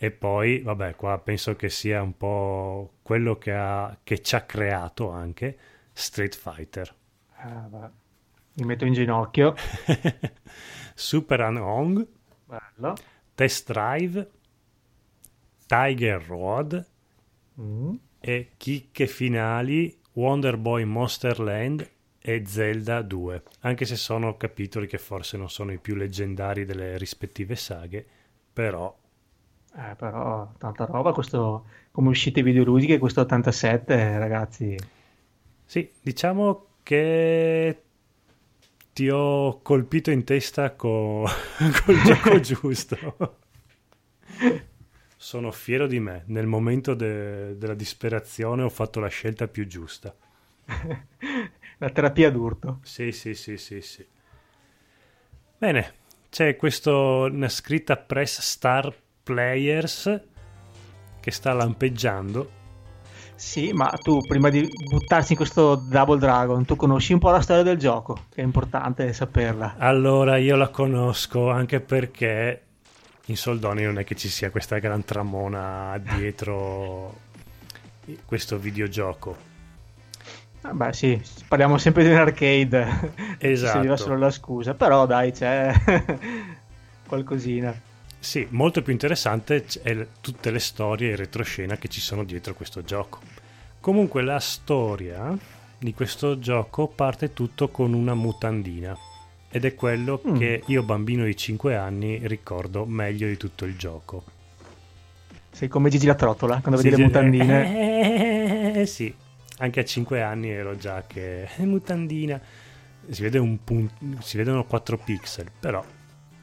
E poi, vabbè, qua penso che sia un po' quello che, ha, che ci ha creato anche Street Fighter. ah, va. mi metto in ginocchio. Super Anong, Bello. Test Drive, Tiger Road Mm. e chicche finali Wonder Boy Monster Land e Zelda 2, anche se sono capitoli che forse non sono i più leggendari delle rispettive saghe, però Eh, però tanta roba, questo, come uscite videoludiche, questo 87, ragazzi. sì, diciamo che ti ho colpito in testa co- col gioco giusto. Sono fiero di me, nel momento de- della disperazione ho fatto la scelta più giusta. La terapia d'urto. Sì, sì, sì, sì, sì. Bene, c'è questo, una scritta Press Star Players che sta lampeggiando. Sì, ma tu prima di buttarsi in questo Double Dragon, tu conosci un po' la storia del gioco, che è importante saperla. Allora, io la conosco anche perché in soldoni non è che ci sia questa gran tramona dietro questo videogioco. Ah, beh, sì, parliamo sempre di un arcade. Ci serviva Esatto. solo la scusa, però dai, c'è qualcosina. Sì, molto più interessante è tutte le storie e retroscena che ci sono dietro questo gioco. Comunque la storia di questo gioco parte tutto con una mutandina ed è quello Mm. che io bambino di 5 anni ricordo meglio di tutto il gioco. Sei come Gigi la trottola, quando Sì, vedi le mutandine. eh, sì, anche a 5 anni ero già che "Eh, mutandina. Si, vede un pun- si vedono 4 pixel, però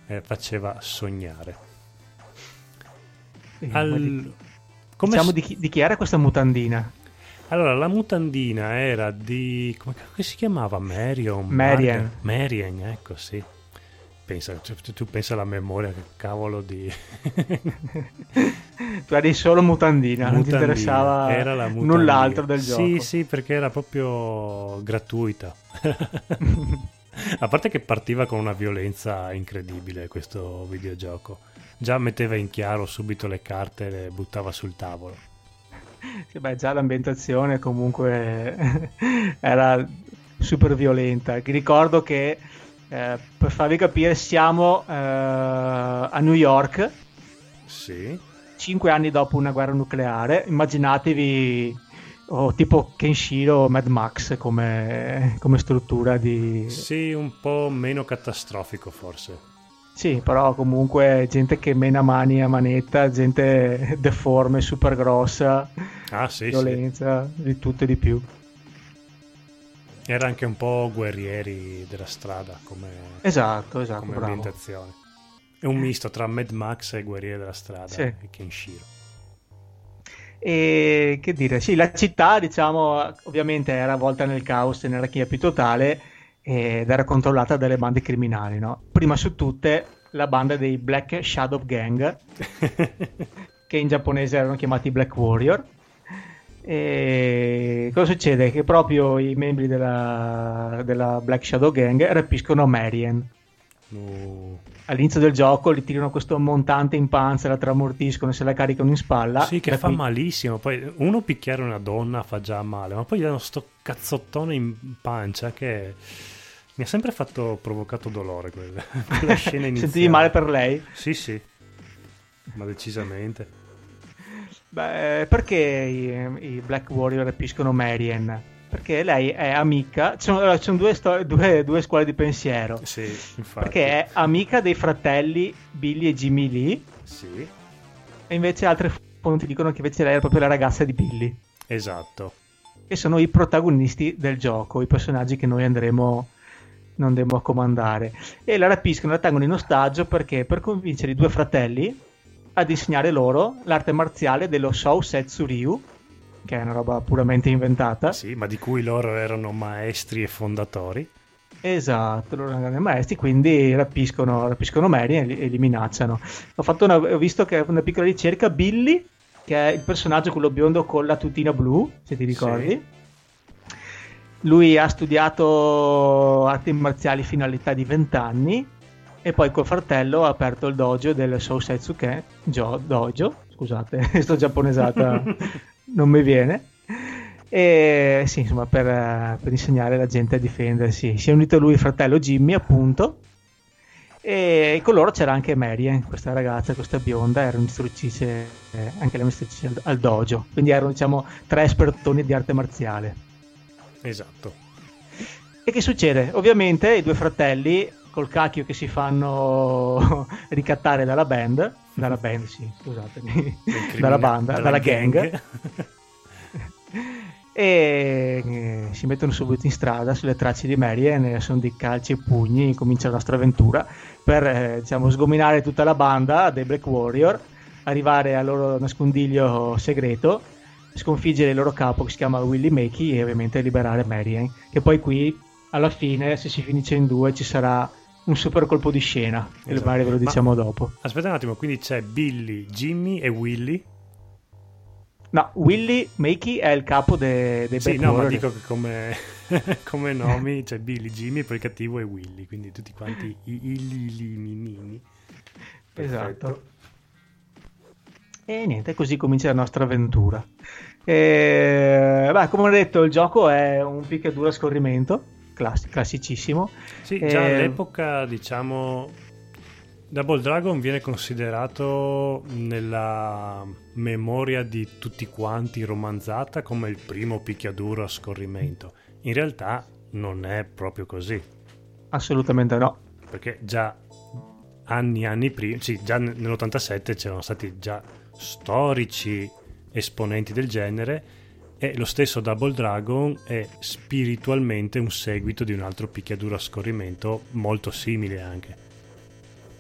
eh, faceva sognare. Sì, Al- come Diciamo di chi, di chi era questa mutandina? Allora, la mutandina era di... come si chiamava? Marion? Marian. Marga- Marian, ecco, sì. Pensa, tu, tu- pensa alla memoria, che cavolo di... Tu eri solo mutandina, non ti Mutandina. interessava mutandina. null'altro del Sì, gioco. sì, perché era proprio gratuita. A parte che partiva con una violenza incredibile questo videogioco. Già metteva in chiaro subito le carte e le buttava sul tavolo. Sì, beh, già l'ambientazione comunque era super violenta. Ti ricordo che, eh, per farvi capire, siamo eh, a New York, Sì, cinque anni dopo una guerra nucleare. Immaginatevi o tipo Kenshiro o Mad Max come, come struttura di... sì, un po' meno catastrofico forse. Sì, però comunque gente che mena mani a manetta, gente deforme, super grossa, Ah, sì, sì. violenza, di tutto e di più. Era anche un po' guerrieri della strada come, Esatto, esatto, come bravo. ambientazione. È un misto tra Mad Max e Guerrieri della strada Sì. e Kenshiro. E che dire, sì, la città, diciamo, ovviamente era avvolta nel caos e nell'anarchia più totale ed era controllata dalle bande criminali, no? Prima su tutte la banda dei Black Shadow Gang, che in giapponese erano chiamati Black Warrior. E cosa succede? Che proprio i membri della, della Black Shadow Gang rapiscono Marian. Uh, All'inizio del gioco li tirano questo montante in panza, la tramortiscono e se la caricano in spalla. sì, che fa qui- malissimo. Poi uno picchiare una donna fa già male, ma poi gli danno sto cazzottone in pancia che mi ha sempre fatto provocato dolore quella, quella scena iniziale. Sentivi male per lei? Sì, sì, ma decisamente. Beh, perché i, i Black Warrior rapiscono Marian? Perché lei è amica, ci sono, ci sono due, sto- due- due scuole di pensiero. Sì, infatti. Perché è amica dei fratelli Billy e Jimmy Lee, Sì, e invece altre fonti dicono che invece lei è proprio la ragazza di Billy. esatto. che sono i protagonisti del gioco, i personaggi che noi andremo, andremo a comandare. E la rapiscono, la tengono in ostaggio perché per convincere i due fratelli ad insegnare loro l'arte marziale dello Shou Setsu Ryu, che è una roba puramente inventata. Sì, ma di cui loro erano maestri e fondatori. Esatto, loro erano maestri, quindi rapiscono, rapiscono Mary e li, e li minacciano. Ho, una, ho visto che una piccola ricerca, Billy che è il personaggio quello biondo con la tutina blu, se ti ricordi. Sì. Lui ha studiato arti marziali fino all'età di 20 anni e poi col fratello ha aperto il dojo del Shousetsuke jo, Dojo, scusate, sto giapponesata, non mi viene. E sì, insomma, per, per insegnare la gente a difendersi. Si è unito lui il fratello Jimmy, appunto, e con loro c'era anche Marian, questa ragazza, questa bionda, era un'istruttrice, eh, anche lei un'istruttrice al, al, dojo, quindi erano diciamo tre espertoni di arte marziale. Esatto. E che succede? Ovviamente i due fratelli col cacchio che si fanno ricattare dalla band, dalla band sì, scusatemi, dalla banda, dalla, dalla gang, gang. e eh, si mettono subito in strada sulle tracce di Marian, sono di calci e pugni, comincia la nostra avventura per eh, diciamo, sgominare tutta la banda dei Black Warrior, arrivare al loro nascondiglio segreto, sconfiggere il loro capo che si chiama Willy Makey e ovviamente liberare Marian, che poi qui alla fine se si finisce in due ci sarà un super colpo di scena, esatto. e magari ve lo diciamo Ma, dopo. Aspetta un attimo, quindi c'è Billy, Jimmy e Willy No, Willy Makey è il capo dei de Sì, no, ma dico che come, come nomi c'è Billy, Jimmy, poi il cattivo è Willy, quindi tutti quanti i illiminini. Esatto. E niente, così comincia la nostra avventura. E, beh, come ho detto, il gioco è un picchiaduro a scorrimento, class- classicissimo. Sì, già e... all'epoca, diciamo, Double Dragon viene considerato nella memoria di tutti quanti romanzata come il primo picchiaduro a scorrimento. In realtà non è proprio così. Assolutamente no. Perché già anni anni prima, sì, già nell'87 c'erano stati già storici esponenti del genere e lo stesso Double Dragon è spiritualmente un seguito di un altro picchiaduro a scorrimento molto simile anche.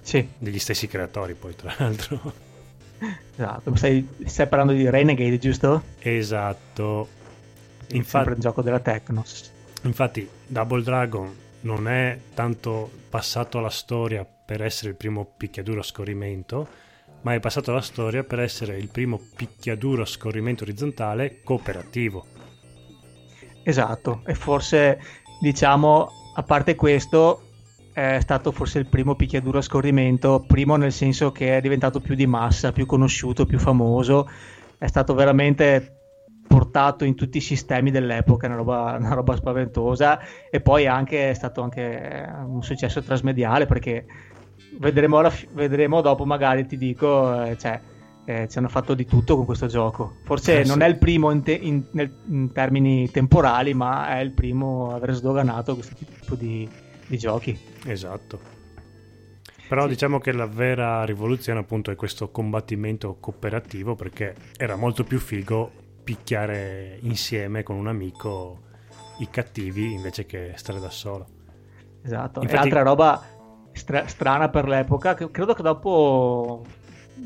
Sì. Degli stessi creatori poi tra l'altro. Esatto, stai, stai parlando di Renegade, giusto? Esatto. Infatti, sempre il gioco della Tecnos. Infatti, Double Dragon non è tanto passato alla storia per essere il primo picchiaduro a scorrimento, ma è passato alla storia per essere il primo picchiaduro a scorrimento orizzontale cooperativo. Esatto, e forse diciamo, a parte questo, è stato forse il primo picchiaduro a scorrimento, primo nel senso che è diventato più di massa, più conosciuto, più famoso, è stato veramente portato in tutti i sistemi dell'epoca, una roba, una roba spaventosa e poi anche, è stato anche un successo trasmediale perché vedremo, alla, vedremo dopo magari ti dico, eh, cioè, eh, ci hanno fatto di tutto con questo gioco. Forse eh, non sì. è il primo in, te, in, nel, in, termini temporali, ma è il primo a aver sdoganato questo tipo di, di giochi. Esatto. Però sì. diciamo che la vera rivoluzione appunto è questo combattimento cooperativo perché era molto più figo picchiare insieme con un amico i cattivi invece che stare da solo. Esatto, Infatti... e altra roba stra- strana per l'epoca, che credo che dopo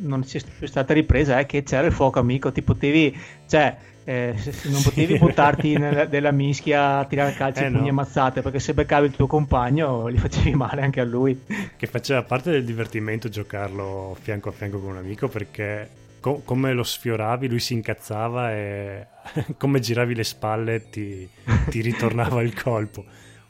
non sia più stata ripresa, è che c'era il fuoco amico, ti potevi, cioè eh, non potevi buttarti nella, della mischia a tirare calci eh e pugni no. ammazzate perché se beccavi il tuo compagno gli facevi male anche a lui. Che faceva parte del divertimento giocarlo fianco a fianco con un amico perché co- come lo sfioravi lui si incazzava e come giravi le spalle ti, ti ritornava il colpo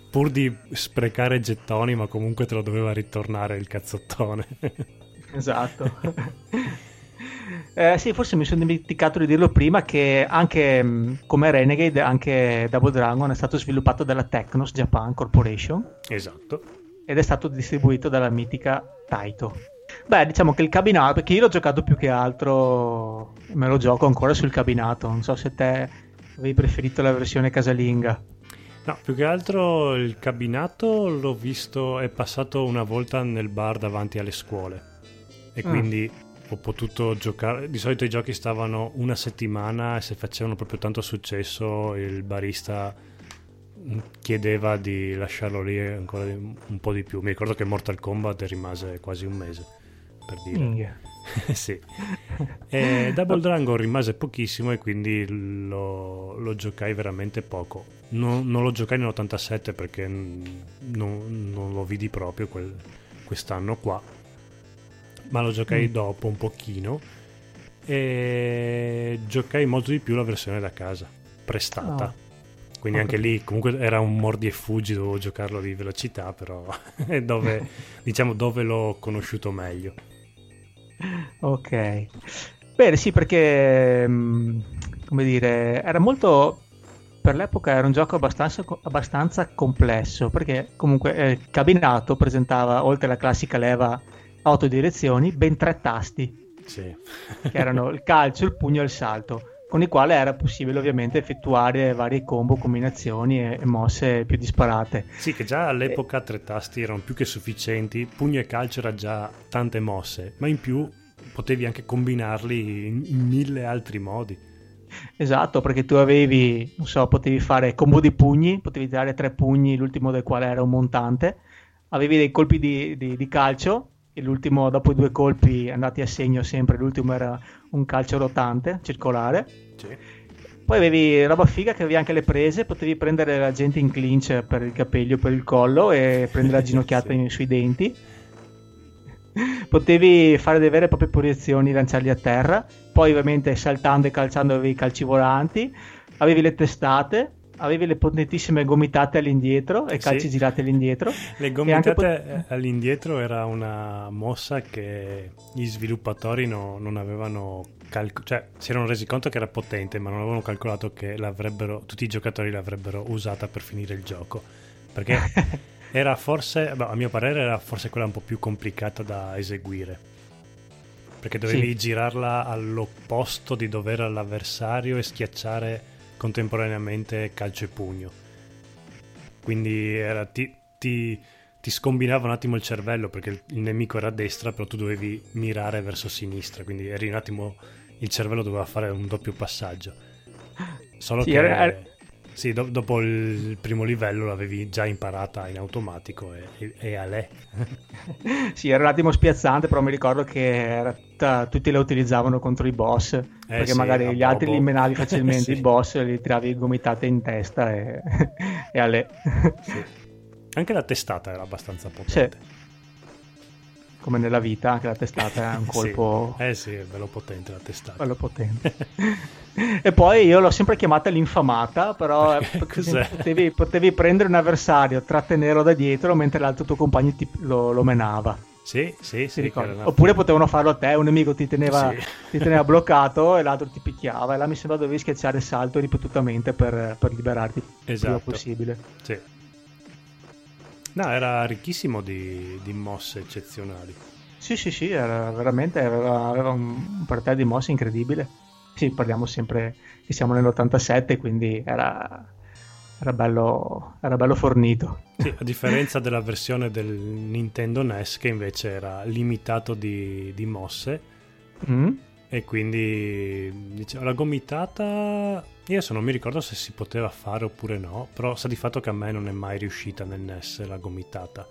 pur di sprecare gettoni ma comunque te lo doveva ritornare il cazzottone esatto eh, sì, forse mi sono dimenticato di dirlo prima che anche mm, come Renegade, anche Double Dragon è stato sviluppato dalla Technos Japan Corporation. Esatto. Ed è stato distribuito dalla mitica Taito. Beh, diciamo che il cabinato, perché io l'ho giocato più che altro, me lo gioco ancora sul cabinato, non so se te avevi preferito la versione casalinga. No, più che altro il cabinato l'ho visto, è passato una volta nel bar davanti alle scuole e mm. quindi ho potuto giocare. Di solito i giochi stavano una settimana e se facevano proprio tanto successo il barista chiedeva di lasciarlo lì ancora un po' di più. Mi ricordo che Mortal Kombat rimase quasi un mese per dire. sì. E Double Dragon rimase pochissimo e quindi lo, lo giocai veramente poco. Non, non, lo giocai nell'87 perché non, non lo vidi proprio quel, quest'anno qua, ma lo giocai mm. dopo un pochino e giocai molto di più la versione da casa, prestata. Oh. Quindi anche lì comunque era un mordi e fuggi, dovevo giocarlo di velocità, però è dove, diciamo, dove l'ho conosciuto meglio. Ok. Bene, sì, perché mm, come dire, era molto per l'epoca era un gioco abbastanza, abbastanza complesso perché comunque eh, cabinato presentava oltre alla classica leva autodirezioni ben tre tasti sì. che erano il calcio, il pugno e il salto con i quali era possibile ovviamente effettuare varie combo, combinazioni e, e mosse più disparate. Sì, che già all'epoca e... tre tasti erano più che sufficienti, pugno e calcio era già tante mosse, ma in più potevi anche combinarli in, in mille altri modi. Esatto, perché tu avevi, non so, potevi fare combo di pugni, potevi dare tre pugni, l'ultimo del quale era un montante, avevi dei colpi di, di, di calcio, e l'ultimo dopo i due colpi andati a segno sempre, l'ultimo era un calcio rotante, circolare. Sì. Poi avevi roba figa che avevi anche le prese, potevi prendere la gente in clinch per il capello, per il collo e prendere la ginocchiata sì. sui denti. Potevi fare delle vere e proprie proiezioni, lanciarli a terra. Poi ovviamente saltando e calciando avevi i calci volanti. Avevi le testate, avevi le potentissime gomitate all'indietro e calci sì. girati all'indietro. Le gomitate pot- all'indietro era una mossa che gli sviluppatori no, non avevano calcolato, cioè si erano resi conto che era potente, ma non avevano calcolato che tutti i giocatori l'avrebbero usata per finire il gioco. Perché era forse, a mio parere, era forse quella un po' più complicata da eseguire. Perché dovevi sì. girarla all'opposto di dove era l'avversario e schiacciare contemporaneamente calcio e pugno. Quindi era, ti, ti, ti, scombinava un attimo il cervello perché il, il, nemico era a destra, però tu dovevi mirare verso sinistra, quindi eri un attimo il cervello doveva fare un doppio passaggio. Solo sì, che era... Sì, do- dopo il primo livello l'avevi già imparata in automatico e, e, e a lei. sì, era un attimo spiazzante, però mi ricordo che t- tutti la utilizzavano contro i boss, eh perché sì, magari gli altri li menavi facilmente, sì. i boss li tiravi gomitate in testa e, e a lei. sì. Anche la testata era abbastanza potente. Sì come nella vita, anche la testata è un colpo... sì. Eh sì, è bello potente la testata. Bello potente. e poi io l'ho sempre chiamata l'infamata, però potevi, potevi, prendere un avversario, trattenerlo da dietro mentre l'altro tuo compagno ti, lo, lo menava. Sì, sì, sì. Oppure potevano farlo a te, un nemico ti teneva, sì. ti teneva bloccato e l'altro ti picchiava e là mi sembra dovevi schiacciare il salto ripetutamente per, per liberarti esatto. il prima esatto. possibile. Sì. No, era ricchissimo di, di mosse eccezionali. Sì, sì, sì, era veramente aveva, aveva un portato di mosse incredibile. Sì, parliamo sempre che siamo nell'87, quindi era, era, bello, era bello fornito. Sì, a differenza della versione del Nintendo NES che invece era limitato di, di mosse. Mm e quindi diciamo, la gomitata io adesso non mi ricordo se si poteva fare oppure no però sa di fatto che a me non è mai riuscita nel NES la gomitata.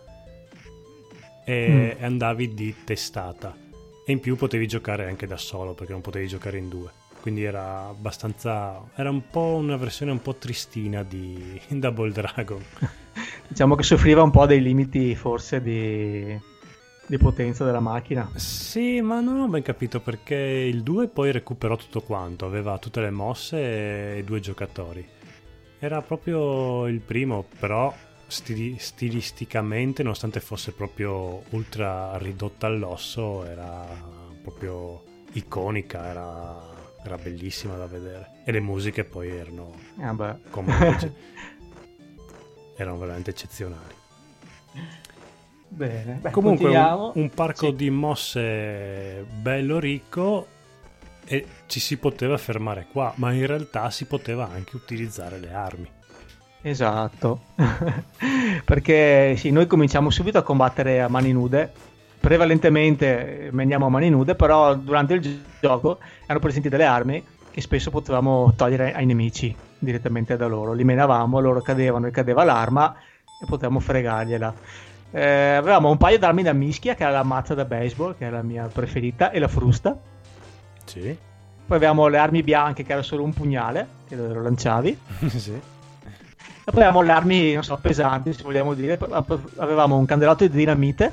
E, mm. andavi di testata. E in più potevi giocare anche da solo perché non potevi giocare in due. Quindi era abbastanza era un po' una versione un po' tristina di Double Dragon. Diciamo che soffriva un po' dei limiti forse di di potenza della macchina. Sì, ma non ho ben capito perché il 2 poi recuperò tutto quanto, aveva tutte le mosse e due giocatori. Era proprio il primo, però stili- stilisticamente, nonostante fosse proprio ultra ridotta all'osso, era proprio iconica, era, era bellissima da vedere. E le musiche poi erano ah come erano veramente eccezionali. Bene, Beh, comunque un, un, parco sì. di mosse bello ricco e ci si poteva fermare qua, ma in realtà si poteva anche utilizzare le armi. Esatto, perché sì, noi cominciamo subito a combattere a mani nude prevalentemente meniamo a mani nude, però durante il gi- gioco erano presenti delle armi che spesso potevamo togliere ai nemici direttamente da loro. Li menavamo, loro cadevano e cadeva l'arma e potevamo fregargliela. Eh, avevamo un paio d'armi da mischia, che era la mazza da baseball, che è la mia preferita, e la frusta. Sì. Poi avevamo le armi bianche, che era solo un pugnale, che lo lanciavi. sì. E poi avevamo le armi, non so, pesanti, se vogliamo dire. Avevamo un candelotto di dinamite,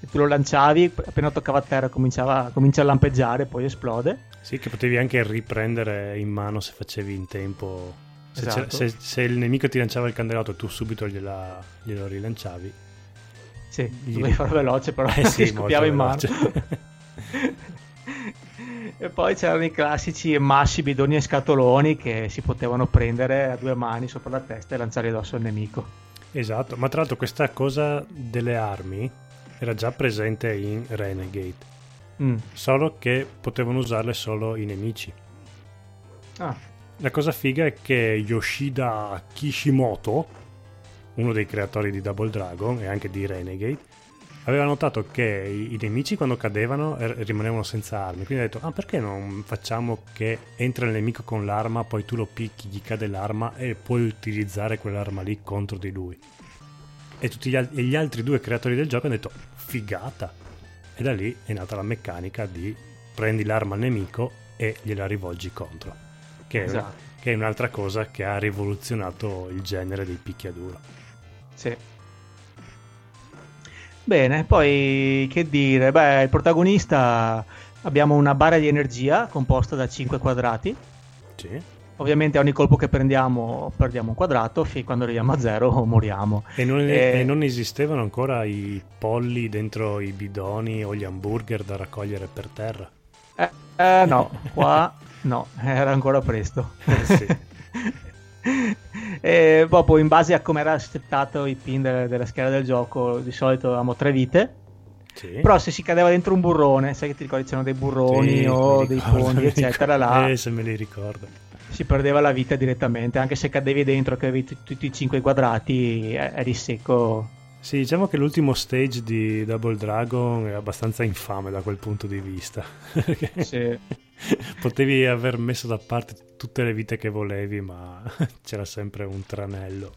che tu lo lanciavi, appena toccava a terra cominciava, comincia a lampeggiare, poi esplode. Sì, che potevi anche riprendere in mano se facevi in tempo. Se, Esatto. se- se il nemico ti lanciava il candelotto tu subito gliela- glielo rilanciavi. Sì, dovevi fare veloce, però Eh sì, scoppiava in mano. e poi c'erano i classici massi, bidoni e scatoloni che si potevano prendere a due mani sopra la testa e lanciare addosso al nemico. Esatto, ma tra l'altro questa cosa delle armi era già presente in Renegade, Mm. solo che potevano usarle solo i nemici. Ah, La cosa figa è che Yoshida Kishimoto, uno dei creatori di Double Dragon e anche di Renegade, aveva notato che i, i nemici quando cadevano er- rimanevano senza armi. Quindi ha detto: Ah, perché non facciamo che entra il nemico con l'arma, poi tu lo picchi, gli cade l'arma e puoi utilizzare quell'arma lì contro di lui. E tutti gli, al- e gli altri due creatori del gioco hanno detto: Figata! E da lì è nata la meccanica di prendi l'arma al nemico e gliela rivolgi contro. Che è, esatto. che è un'altra cosa che ha rivoluzionato il genere dei picchiaduro. Sì. Bene, poi che dire? Beh, il protagonista abbiamo una barra di energia composta da 5 quadrati. Sì. Ovviamente ogni colpo che prendiamo perdiamo un quadrato, fin quando arriviamo a zero moriamo. E non, Eh, e non esistevano ancora i polli dentro i bidoni o gli hamburger da raccogliere per terra. Eh, eh, no, qua no, era ancora presto. Eh sì. e dopo, in base a come era settato i pin de- della scheda del gioco, di solito avevamo tre vite. Sì. Però se si cadeva dentro un burrone, sai che ti ricordi c'erano dei burroni Sì, o mi dei ricordo, fondi, eccetera, ricordo. là Eh, se me li ricordo. si perdeva la vita direttamente. Anche se cadevi dentro, che avevi t- tutti i cinque quadrati, eh, eri secco. Sì, diciamo che l'ultimo stage di Double Dragon è abbastanza infame da quel punto di vista. Sì. Potevi aver messo da parte tutte le vite che volevi, ma c'era sempre un tranello.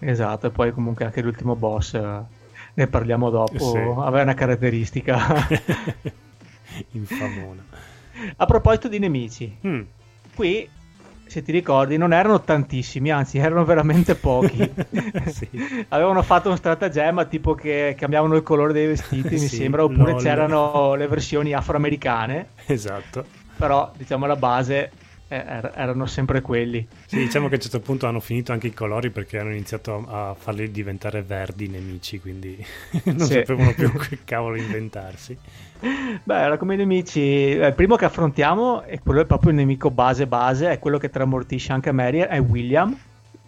Esatto, e poi comunque anche l'ultimo boss, eh, ne parliamo dopo, Sì. aveva una caratteristica. Infamona. A proposito di nemici, Mm, qui, se ti ricordi, non erano tantissimi, anzi erano veramente pochi. Sì. Avevano fatto un stratagemma tipo che cambiavano il colore dei vestiti, mi Sì, sembra, oppure lol. c'erano le versioni afroamericane, Esatto. però diciamo la base erano sempre quelli. Sì, diciamo che a un certo punto hanno finito anche i colori perché hanno iniziato a farli diventare verdi i nemici, quindi non Sì. sapevano più che cavolo inventarsi. Beh, era come i nemici. eh, Il primo che affrontiamo, e quello è proprio il nemico base base, è quello che tramortisce anche Mary, è William.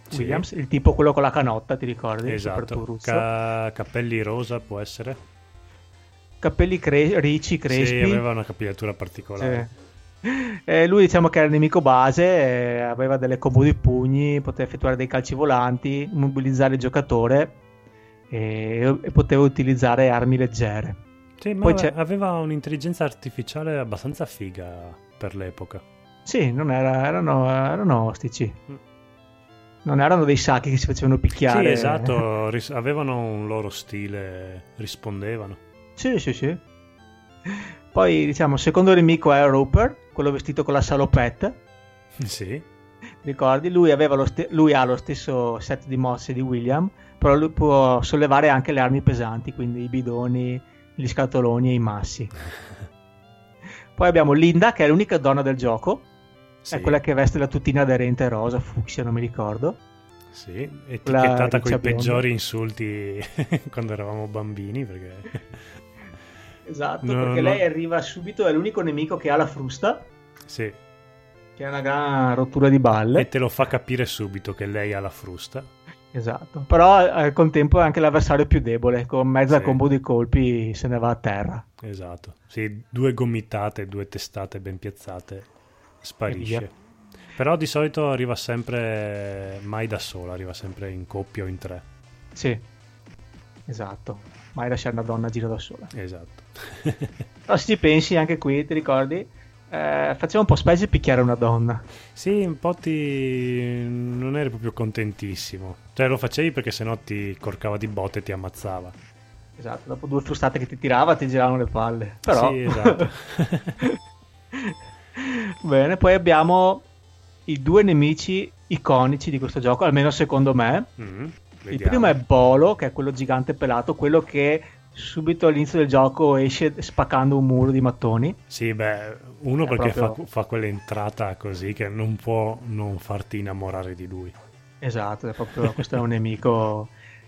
Sì. Williams, il tipo quello con la canotta, ti ricordi? Esatto. Ca- capelli rosa può essere? Capelli cre- ricci, crespi. Sì, aveva una capigliatura particolare. Sì. Eh, lui diciamo che era il nemico base, eh, aveva delle combo di pugni, poteva effettuare dei calci volanti, immobilizzare il giocatore e, e poteva utilizzare armi leggere. Sì, ma Poi aveva un'intelligenza artificiale abbastanza figa per l'epoca. Sì, non era- erano, erano ostici. Mm. Non erano dei sacchi che si facevano picchiare. Sì, esatto, ris- avevano un loro stile, rispondevano. Sì, sì, sì. Poi diciamo, il secondo nemico è Roper, quello vestito con la salopette. Sì, Ricordi? Lui, aveva lo ste- lui ha lo stesso set di mosse di William, però lui può sollevare anche le armi pesanti, quindi i bidoni, gli scatoloni e i massi. Poi abbiamo Linda, che è l'unica donna del gioco, sì, è quella che veste la tutina aderente rosa, fucsia, non mi ricordo. sì, etichettata con i peggiori insulti quando eravamo bambini, perché... Esatto, No, perché no. lei arriva subito, è l'unico nemico che ha la frusta, Sì, che è una gran rottura di balle. e te lo fa capire subito che lei ha la frusta. Esatto, però eh, al contempo è anche l'avversario più debole, con mezza Sì. combo di colpi se ne va a terra. Esatto, sì, due gomitate, due testate ben piazzate, sparisce. Però di solito arriva sempre, mai da sola, arriva sempre in coppia o in tre. Sì. Esatto, mai lasciare una donna a giro da sola. Esatto. Però se ci pensi anche qui, ti ricordi? Eh, faceva un po' specie picchiare una donna. Sì, un po' ti... non eri proprio contentissimo. Cioè lo facevi perché sennò ti corcava di botte e ti ammazzava. Esatto, dopo due frustate che ti tirava ti giravano le palle. Però... Sì, esatto. Bene, poi abbiamo i due nemici iconici di questo gioco, almeno secondo me. Mm, Il primo è Bolo, che è quello gigante pelato, quello che subito all'inizio del gioco esce spaccando un muro di mattoni. Sì, beh, uno È perché proprio- fa, fa quell'entrata così che non può non farti innamorare di lui. Esatto, è proprio, questo è un nemico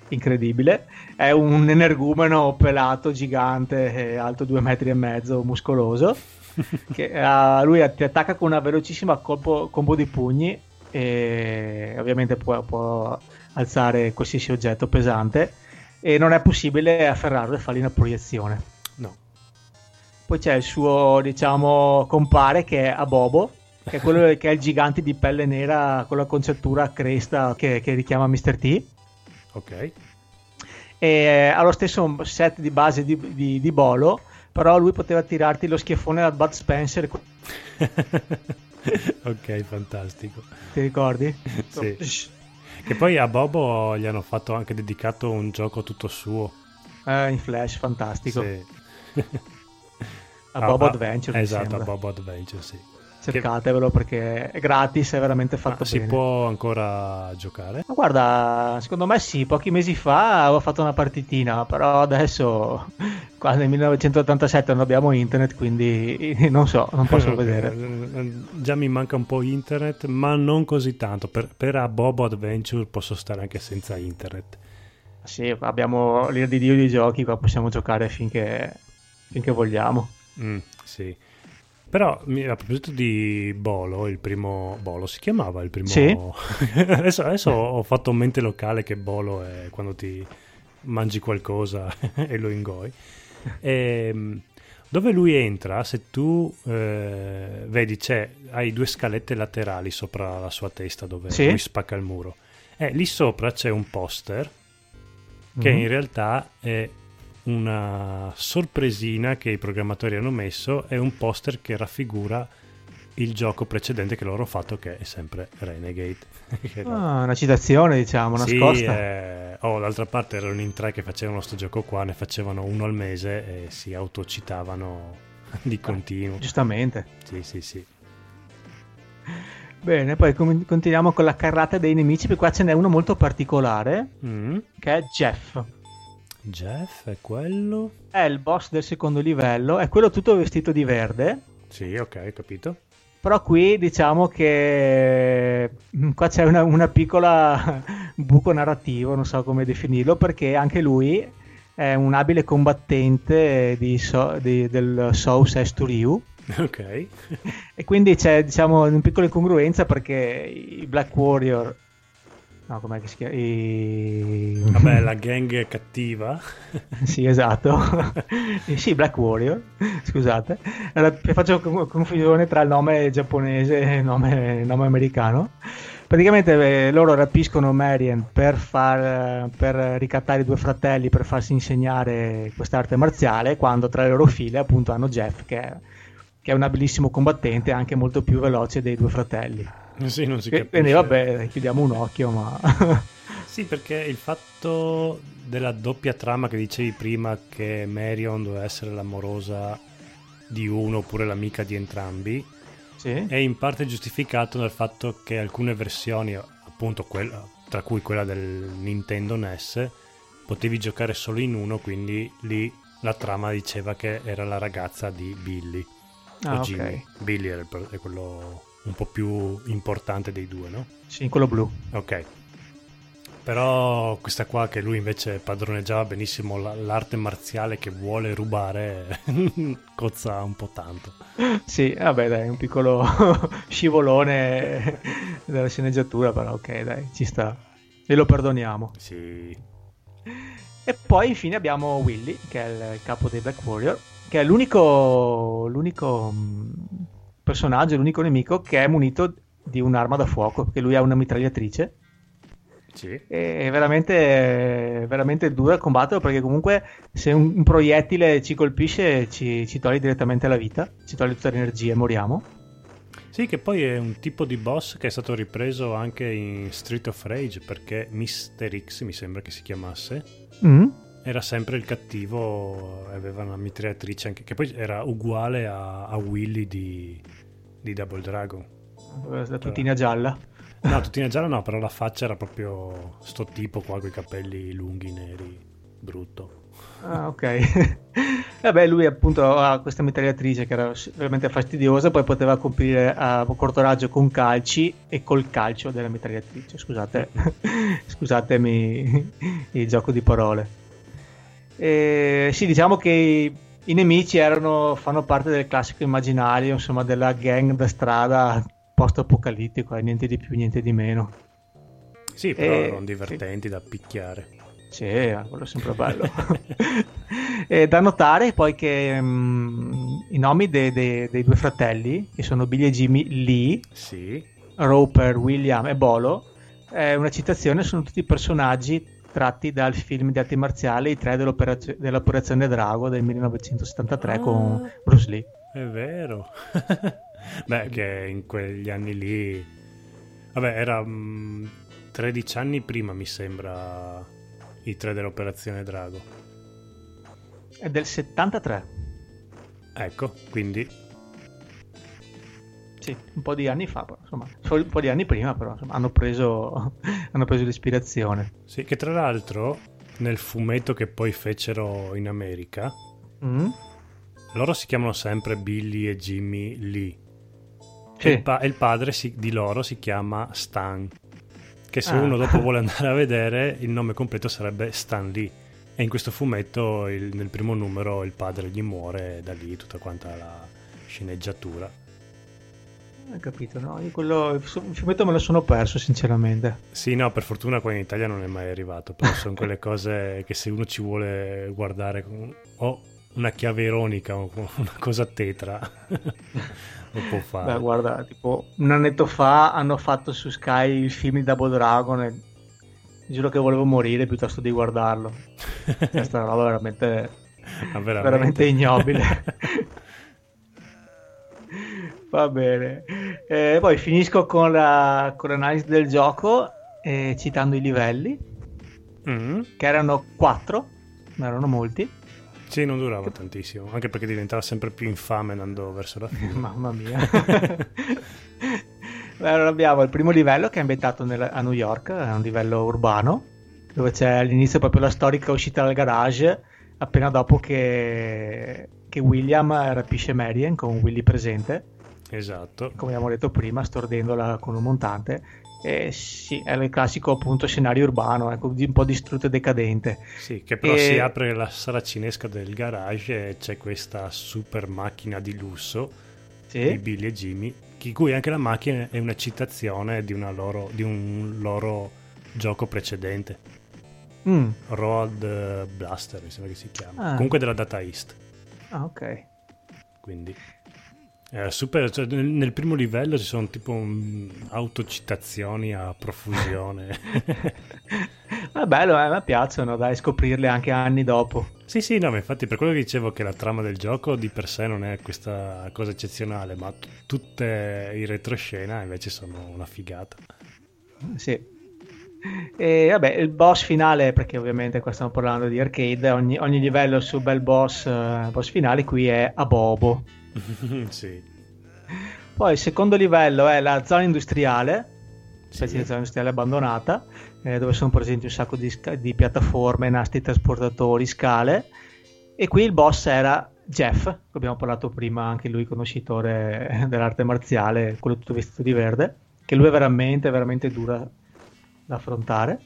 incredibile. È un energumeno pelato, gigante, eh, alto due metri e mezzo, muscoloso. che eh, lui ti attacca con una velocissima colpo- combo di pugni e ovviamente può, può alzare qualsiasi oggetto pesante e non è possibile afferrarlo e fargli una proiezione. No. Poi c'è il suo, diciamo, compare che è Abobo, che è quello che è il gigante di pelle nera con la concertura a cresta che, che richiama Mr. T. Ok. E ha lo stesso set di base di, di- di Bolo, però lui poteva tirarti lo schiaffone da Bud Spencer, ok, fantastico. ti ricordi? Sì. Che poi a Bobo gli hanno fatto anche dedicato un gioco tutto suo. Eh, in flash, fantastico. Sì. A Bobo Ah, ah, Adventure. Esatto, a. Bobo Adventure, sì. Cercatevelo perché è gratis, è veramente fatto si bene. può ancora giocare? Ma guarda, secondo me sì, pochi mesi fa avevo fatto una partitina, però adesso, qua nel 1987 non abbiamo internet, quindi non so, non posso Ok, vedere. eh, Già mi manca un po' internet, ma non così tanto. Per, per a Bobo Adventure posso stare anche senza internet. Sì, abbiamo l'ira di Dio di giochi, qua possiamo giocare finché, finché vogliamo. Mm, sì. Però a proposito di Bolo, il primo Bolo si chiamava il primo. Sì. adesso, adesso ho fatto un mente locale che Bolo è quando ti mangi qualcosa e lo ingoi. Ehm, dove lui entra, se tu eh, vedi, c'è, hai due scalette laterali sopra la sua testa dove Sì. lui spacca il muro. E lì sopra c'è un poster che Mhm. in realtà è una sorpresina che i programmatori hanno messo, è un poster che raffigura il gioco precedente che loro hanno fatto che è sempre Renegade. Ah, una citazione, diciamo, Sì, nascosta. eh, oh, d'altra parte erano in tre che facevano sto gioco qua, ne facevano uno al mese e si autocitavano di continuo. Giustamente. Sì, sì, sì. Bene, poi continuiamo con la carrata dei nemici, perché qua ce n'è uno molto particolare, Mm. che è Jeff. Jeff è quello? È il boss del secondo livello, è quello tutto vestito di verde. Sì, ok, ho capito. Però qui diciamo che mm, qua c'è una, una piccola buco narrativo, non so come definirlo, perché anche lui è un abile combattente di So- di- del South S to Ryu. Ok. E quindi c'è diciamo una piccola incongruenza perché i Black Warrior. No, com'è che si chiama? I... Vabbè, la gang cattiva. Sì, esatto. Eh, sì, Black Warrior, scusate. Allora, faccio co- confusione tra il nome giapponese e il nome, il nome americano. Praticamente eh, loro rapiscono Marian per, far, per ricattare i due fratelli per farsi insegnare quest'arte marziale, quando tra le loro file appunto hanno Jeff che è, che è un abilissimo combattente, anche molto più veloce dei due fratelli. Sì, non si E- capisce. Quindi vabbè, chiudiamo un occhio, ma... Sì, perché il fatto della doppia trama che dicevi prima che Marion doveva essere l'amorosa di uno oppure l'amica di entrambi sì? è in parte giustificato dal fatto che alcune versioni, appunto quella, tra cui quella del Nintendo NES, potevi giocare solo in uno, quindi lì la trama diceva che era la ragazza di Billy Ah, o. Jimmy. Billy era il per- è quello un po' più importante dei due, no? Sì, quello blu. Ok. Però questa qua che lui invece padroneggiava benissimo la- l'arte marziale che vuole rubare cozza un po' tanto. Sì, vabbè, dai, un piccolo scivolone della sceneggiatura, però ok, dai, ci sta. E lo perdoniamo. Sì. E poi infine abbiamo Willy, che è il capo dei Black Warrior, che è l'unico, l'unico mh, personaggio, l'unico nemico che è munito di un'arma da fuoco, perché lui ha una mitragliatrice. Sì. È veramente, veramente dura a combattere perché comunque se un, proiettile ci colpisce ci, ci, toglie direttamente la vita, ci toglie tutta l'energia e moriamo. Sì, che poi è un tipo di boss che è stato ripreso anche in Street of Rage perché Mr. X mi sembra che si chiamasse. Mm. Era sempre il cattivo, aveva una mitragliatrice anche, che poi era uguale a, a Willy di, di Double Dragon. La tutina gialla. No, tutina gialla no, però la faccia era proprio sto tipo qua con i capelli lunghi, neri, brutto. Ah, ok. Vabbè, lui appunto ha questa mitragliatrice che era veramente fastidiosa, poi poteva colpire a corto raggio con calci e col calcio della mitragliatrice. Scusate, scusatemi il gioco di parole. E, sì, diciamo che i nemici erano, fanno parte del classico immaginario, insomma, della gang da strada post-apocalittico, e niente di più, niente di meno. Sì, però e, erano divertenti sì. da picchiare. Sì, quello è sempre bello. e da notare poi che um, i nomi dei, dei, dei, due fratelli, che sono Billy e Jimmy Lee, sì. Roper, William e Bolo, è una citazione, sono tutti personaggi tratti dal film di arti marziali I tre dell'Operazione Drago del 1973 ah, con Bruce Lee. È vero. Beh, che in quegli anni lì... Vabbè, era um, 13 anni prima, mi sembra, i tre dell'Operazione Drago. È del 73. Ecco, quindi... Sì, un po' di anni fa, però, insomma, un po' di anni prima, però insomma, hanno, preso, hanno preso l'ispirazione. Sì, che tra l'altro nel fumetto che poi fecero in America, mm? loro si chiamano sempre Billy e Jimmy Lee. Sì. E, il pa- e il padre si- di loro si chiama Stan che se ah. uno dopo vuole andare a vedere il nome completo sarebbe Stan Lee e in questo fumetto il, nel primo numero il padre gli muore e da lì tutta quanta la sceneggiatura hai capito no? Io quello, il fumetto me lo sono perso sinceramente sì no per fortuna qua in Italia non è mai arrivato però sono quelle cose che se uno ci vuole guardare o una chiave ironica o una cosa tetra lo può fare. Beh, guarda, tipo un annetto fa hanno fatto su Sky il film di Double Dragon e giuro che volevo morire piuttosto di guardarlo. Questa roba veramente, veramente. veramente ignobile. Va bene. Eh, poi finisco con, la, con l'analisi del gioco eh, citando i livelli, mm. che erano quattro, ma erano molti. Sì, non durava tantissimo, anche perché diventava sempre più infame andando verso la fine. Mamma mia. allora abbiamo il primo livello che è ambientato nel, a New York, è un livello urbano, dove c'è all'inizio proprio la storica uscita dal garage, appena dopo che, che William rapisce Marion con Willy presente. Esatto. Come abbiamo detto prima, stordendola con un montante eh, sì, è il classico appunto scenario urbano, ecco, un po' distrutto e decadente. Sì, che però e... si apre la saracinesca del garage e c'è questa super macchina di lusso sì. di Billy e Jimmy, di cui anche la macchina è una citazione di, una loro, di un loro gioco precedente. Mm. Road Blaster, mi sembra che si chiama. Ah. Comunque della Data East. Ah, ok. Quindi eh, super, cioè, nel, nel, primo livello ci sono tipo um, autocitazioni a profusione. È bello, eh, a me piacciono, dai, scoprirle anche anni dopo. Sì, sì, no, ma infatti per quello che dicevo che la trama del gioco di per sé non è questa cosa eccezionale, ma t- tutte i retroscena invece sono una figata. Sì. E vabbè, il boss finale, perché ovviamente qua stiamo parlando di arcade, ogni, ogni livello su bel boss, uh, boss finale qui è a Bobo sì. Poi il secondo livello è la zona industriale, specie sì. di zona industriale abbandonata, eh, dove sono presenti un sacco di, sca- di, piattaforme, nastri trasportatori, scale. E qui il boss era Jeff, abbiamo parlato prima, anche lui conoscitore dell'arte marziale, quello tutto vestito di verde, che lui è veramente, veramente dura da affrontare.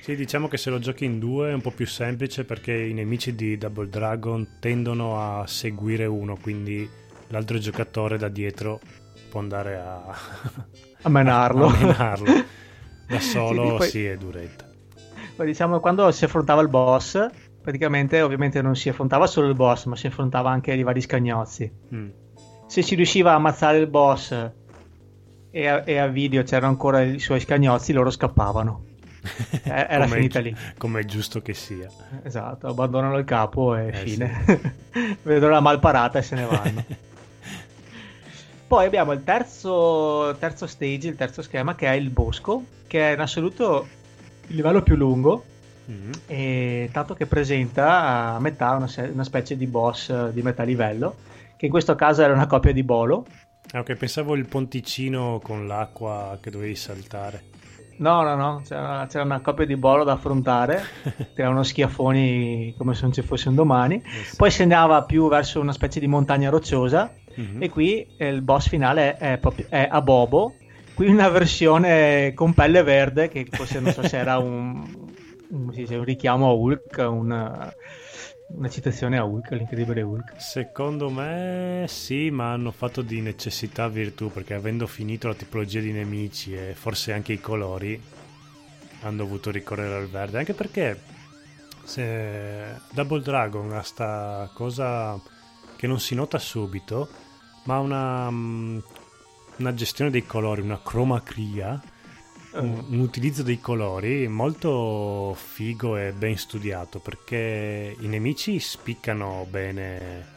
Sì, diciamo che se lo giochi in due è un po' più semplice perché i nemici di Double Dragon tendono a seguire uno, quindi l'altro giocatore da dietro può andare a, a menarlo. A, menarlo. Da solo sì, poi, sì, è duretta. Poi diciamo quando si affrontava il boss, praticamente ovviamente non si affrontava solo il boss, ma si affrontava anche i vari scagnozzi. Mm. Se si riusciva a ammazzare il boss e a, e a video c'erano ancora i suoi scagnozzi, loro scappavano. Era finita lì. Come è giusto che sia. Esatto, abbandonano il capo e Eh, fine. Vedono la malparata e se ne vanno. Poi abbiamo il terzo, terzo stage, il terzo schema che è il bosco, che è in assoluto il livello più lungo, Mhm. e tanto che presenta a metà una, se- una specie di boss di metà livello, che in questo caso era una copia di Bolo. Ah, ok, pensavo il ponticino con l'acqua che dovevi saltare. No, no, no, c'era, c'era una copia di Bolo da affrontare, tiravano schiaffoni come se non ci fosse un domani. Eh sì. Poi si andava più verso una specie di montagna rocciosa Mhm. e qui eh, il boss finale è, proprio, è a Bobo. Qui una versione con pelle verde che forse non so se era un, un, un richiamo a Hulk, una, una citazione a Hulk, l'incredibile Hulk. Secondo me sì, ma hanno fatto di necessità virtù perché avendo finito la tipologia di nemici e forse anche i colori hanno dovuto ricorrere al verde. Anche perché se Double Dragon ha sta cosa che non si nota subito, ma una, mm, una gestione dei colori, una cromacria, un, un utilizzo dei colori molto figo e ben studiato perché i nemici spiccano bene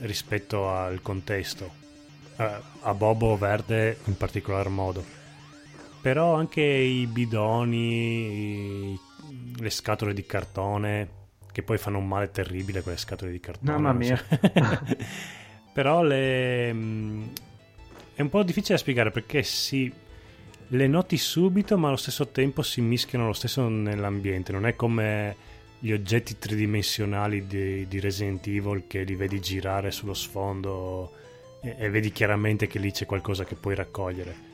rispetto al contesto Eh, a Bobo Verde in particolar modo però anche i bidoni i- le scatole di cartone che poi fanno un male terribile quelle scatole di cartone Mamma so. però le mm, è un po' difficile da spiegare perché si le noti subito ma allo stesso tempo si mischiano lo stesso nell'ambiente. Non è come gli oggetti tridimensionali di, di Resident Evil che li vedi girare sullo sfondo e, e vedi chiaramente che lì c'è qualcosa che puoi raccogliere.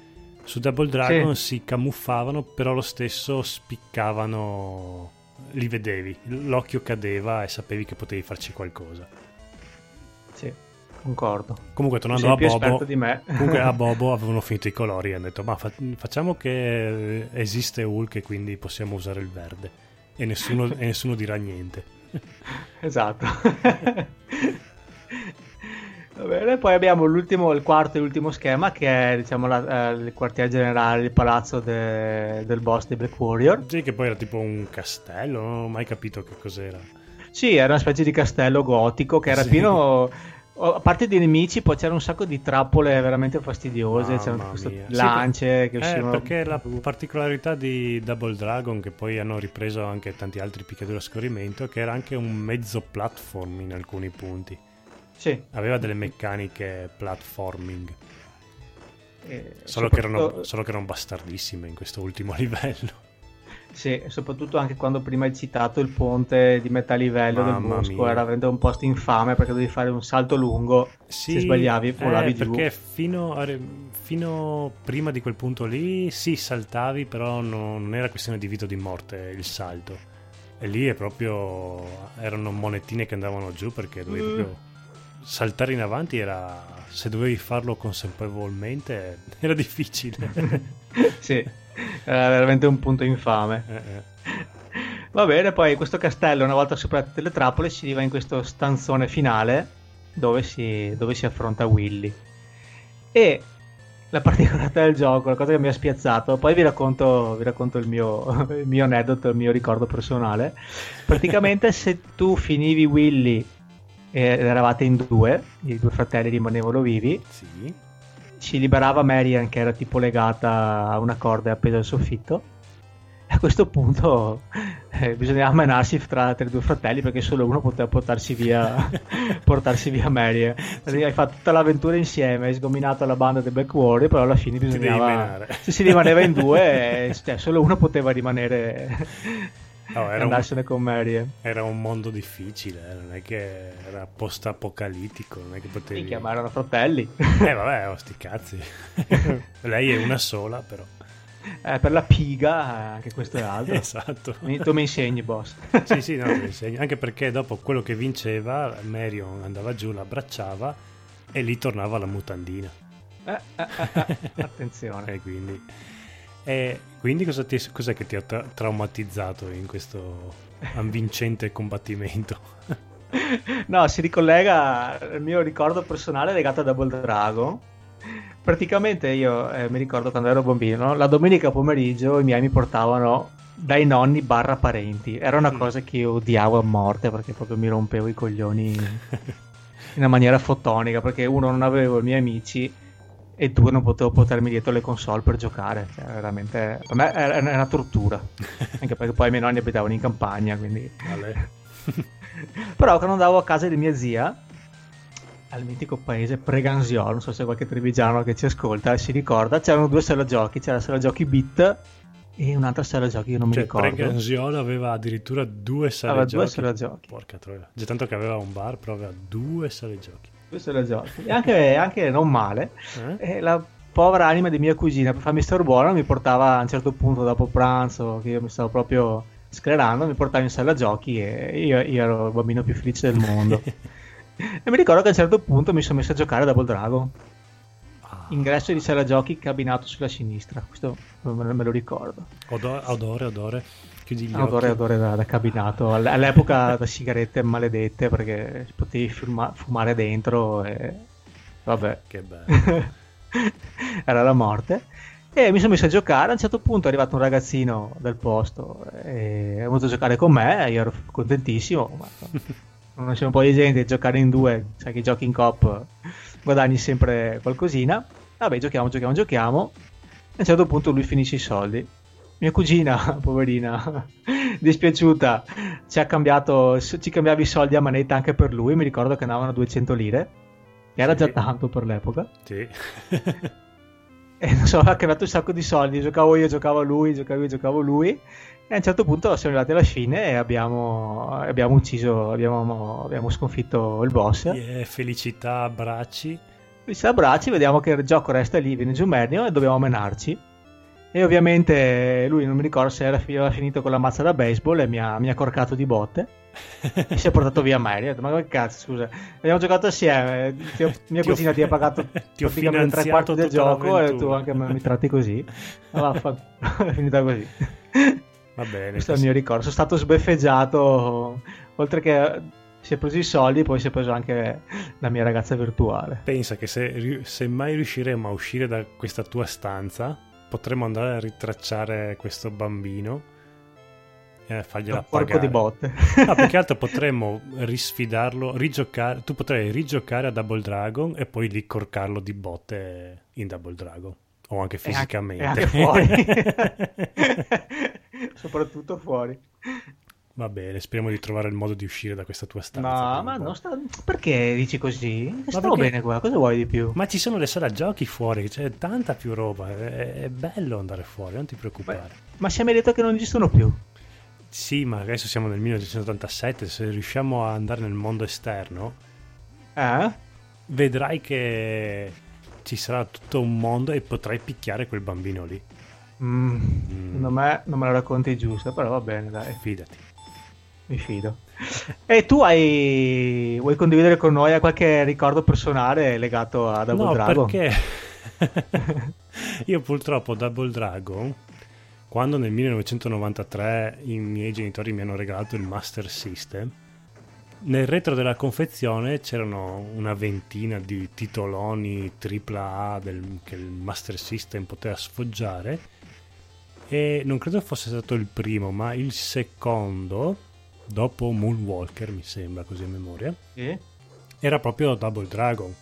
Su Double Dragon si camuffavano però lo stesso spiccavano li vedevi l'occhio cadeva e sapevi che potevi farci qualcosa. Sì, concordo. comunque tornando a Bobo esperto di me. Comunque a Bobo avevano finito i colori e hanno detto ma fa- facciamo che eh, esiste Hulk e quindi possiamo usare il verde e nessuno, e nessuno dirà niente. Esatto. Va bene, poi abbiamo l'ultimo, il quarto e ultimo schema che è diciamo la- eh, il quartier generale, il palazzo de- del boss di Black Warrior. Sì che poi era tipo un castello, non ho mai capito che cos'era. Sì, era una specie di castello gotico che era Sì. pieno. A parte di nemici, poi c'era un sacco di trappole veramente fastidiose. c'erano queste mia. Sì, lance che Eh, uscivano. perché la particolarità di Double Dragon, che poi hanno ripreso anche tanti altri picchiaduri a scorrimento, che era anche un mezzo platform in alcuni punti. Sì. Aveva delle meccaniche platforming, e solo che, erano, soprattutto- solo che erano bastardissime in questo ultimo livello. Sì, soprattutto anche quando prima hai citato il ponte di metà livello del Mamma bosco, mia. era veramente un posto infame perché dovevi fare un salto lungo. Se sbagliavi, volavi eh, giù. perché fino, a- fino prima di quel punto lì sì saltavi però non, non era questione di vita o di morte il salto e lì è proprio erano monetine che andavano giù perché dovevi Mm. proprio saltare in avanti era se dovevi farlo consapevolmente era difficile sì, era veramente un punto infame. Eh, eh. Va bene, poi questo castello, una volta superate le trappole, si arriva in questo stanzone finale dove si, dove si affronta Willy. E la particolarità del gioco, la cosa che mi ha spiazzato, poi vi racconto, vi racconto il, mio, il mio aneddoto, il mio ricordo personale. Praticamente se tu finivi Willy ed eravate in due, i due fratelli rimanevano vivi, sì si liberava Marian che era tipo legata a una corda appesa al soffitto. E a questo punto eh, bisognava menarsi tra, tra i due fratelli perché solo uno poteva portarsi via, portarsi via Marian. Quindi Hai fatto tutta l'avventura insieme, hai sgominato la banda dei Black Warrior, però alla fine bisognava... Se si rimaneva in due, eh, cioè, solo uno poteva rimanere... No, era un- andarsene con Marian. era un mondo difficile eh, non è che era post apocalittico non è che potevi Minchia, ma erano fratelli. Eh vabbè, oh, sti cazzi. Lei è una sola, però. Eh, per la piga, anche questo è altro. Esatto. Mi- Tu mi insegni, boss. sì, sì, no, te lo insegno. Anche perché dopo quello che vinceva, Marion andava giù, l'abbracciava e lì tornava la mutandina. Eh, eh, eh, eh, Attenzione. E quindi... E quindi cosa ti, cos'è che ti ha tra- traumatizzato in questo avvincente combattimento? No, si ricollega al mio ricordo personale legato a Double Dragon. praticamente io eh, mi ricordo quando ero bambino, la domenica pomeriggio i miei mi portavano dai nonni barra parenti. Era una mm. cosa che io odiavo a morte perché proprio mi rompevo i coglioni in una maniera fotonica perché uno non avevo i miei amici e due non potevo portarmi dietro le console per giocare. Cioè, veramente per me era una tortura. Anche perché poi i miei nonni abitavano in campagna, quindi... Però quando andavo a casa di mia zia al mitico paese Preganzio, non so se qualche trevigiano che ci ascolta si ricorda, c'erano due sala giochi, c'era la sala giochi Bit e un'altra sala giochi che non cioè, mi ricordo. Preganziolo aveva addirittura due sale aveva giochi. due sale giochi. Porca troia. Già tanto che aveva un bar, però aveva due sale giochi. Due sale giochi. E anche, anche non male. Eh? E la povera anima di mia cugina, per farmi star buono, mi portava a un certo punto dopo pranzo, che io mi stavo proprio sclerando, mi portava in sala giochi e io, io ero il bambino più felice del mondo. E mi ricordo che a un certo punto mi sono messo a giocare a Double Dragon. Ah. Ingresso di sala giochi cabinato sulla sinistra, questo me, me lo ricordo. Odore, odore, odore. Chiudi gli odore, occhi. odore da, da cabinato. All'epoca da sigarette maledette perché potevi fuma, fumare dentro e... Vabbè. Che bello. Era la morte. E mi sono messo a giocare. A un certo punto è arrivato un ragazzino del posto e ha voluto giocare con me. Io ero contentissimo. Ma non c'è un po' di gente, giocare in due, sai che giochi in cop guadagni sempre qualcosina. Vabbè, giochiamo, giochiamo, giochiamo. E a un certo punto lui finisce i soldi. Mia cugina, poverina, dispiaciuta, ci ha cambiato, ci cambiava i soldi a manetta anche per lui. Mi ricordo che andavano a 200 lire, che era sì. già tanto per l'epoca. Sì. e non so, ha cambiato un sacco di soldi. Giocavo io, giocavo lui, giocavo io, giocavo lui. E a un certo punto siamo arrivati alla fine e abbiamo, abbiamo ucciso, abbiamo, abbiamo, sconfitto il boss. Yeah, felicità, abbracci. Felicità, abbracci, vediamo che il gioco resta lì, viene giù Mernio e dobbiamo menarci. E ovviamente lui non mi ricordo se era, finito con la mazza da baseball e mi ha, mi ha corcato di botte. e si è portato via Mary. Ma che cazzo, scusa, abbiamo giocato assieme. Ho, mia ti cugina ho, ti ha pagato ti ho praticamente tre quarti del gioco e tu anche mi tratti così. Allora, è finita così. Va bene. Questo è il mio ricordo. Sono stato sbeffeggiato, oltre che si è preso i soldi, poi si è preso anche la mia ragazza virtuale. Pensa che se, se mai riusciremo a uscire da questa tua stanza, potremo andare a ritracciare questo bambino e fargliela un pagare. di botte. No, più che altro potremmo risfidarlo, rigiocare. Tu potrai rigiocare a Double Dragon e poi lì corcarlo di botte in Double Dragon. O anche fisicamente. E anche, e anche fuori. Soprattutto fuori. Va bene, speriamo di trovare il modo di uscire da questa tua stanza. No, ma non sta... perché dici così? Sto perché... bene qua, cosa vuoi di più? Ma ci sono le sale giochi fuori, c'è tanta più roba, è, è bello andare fuori, non ti preoccupare. Ma, ma si è detto che non esistono più. Sì, ma adesso siamo nel 1987, se riusciamo a andare nel mondo esterno, eh? vedrai che ci sarà tutto un mondo e potrai picchiare quel bambino lì. Mm, mm. Secondo me non me la racconti giusta, però va bene, dai. Fidati. Mi fido. e tu hai... vuoi condividere con noi qualche ricordo personale legato a Double no, Dragon? perché io purtroppo Double Dragon, quando nel 1993 i miei genitori mi hanno regalato il Master System, nel retro della confezione c'erano una ventina di titoloni AAA del, che il Master System poteva sfoggiare e non credo fosse stato il primo, ma il secondo, dopo Moonwalker mi sembra così a memoria, eh? era proprio Double Dragon.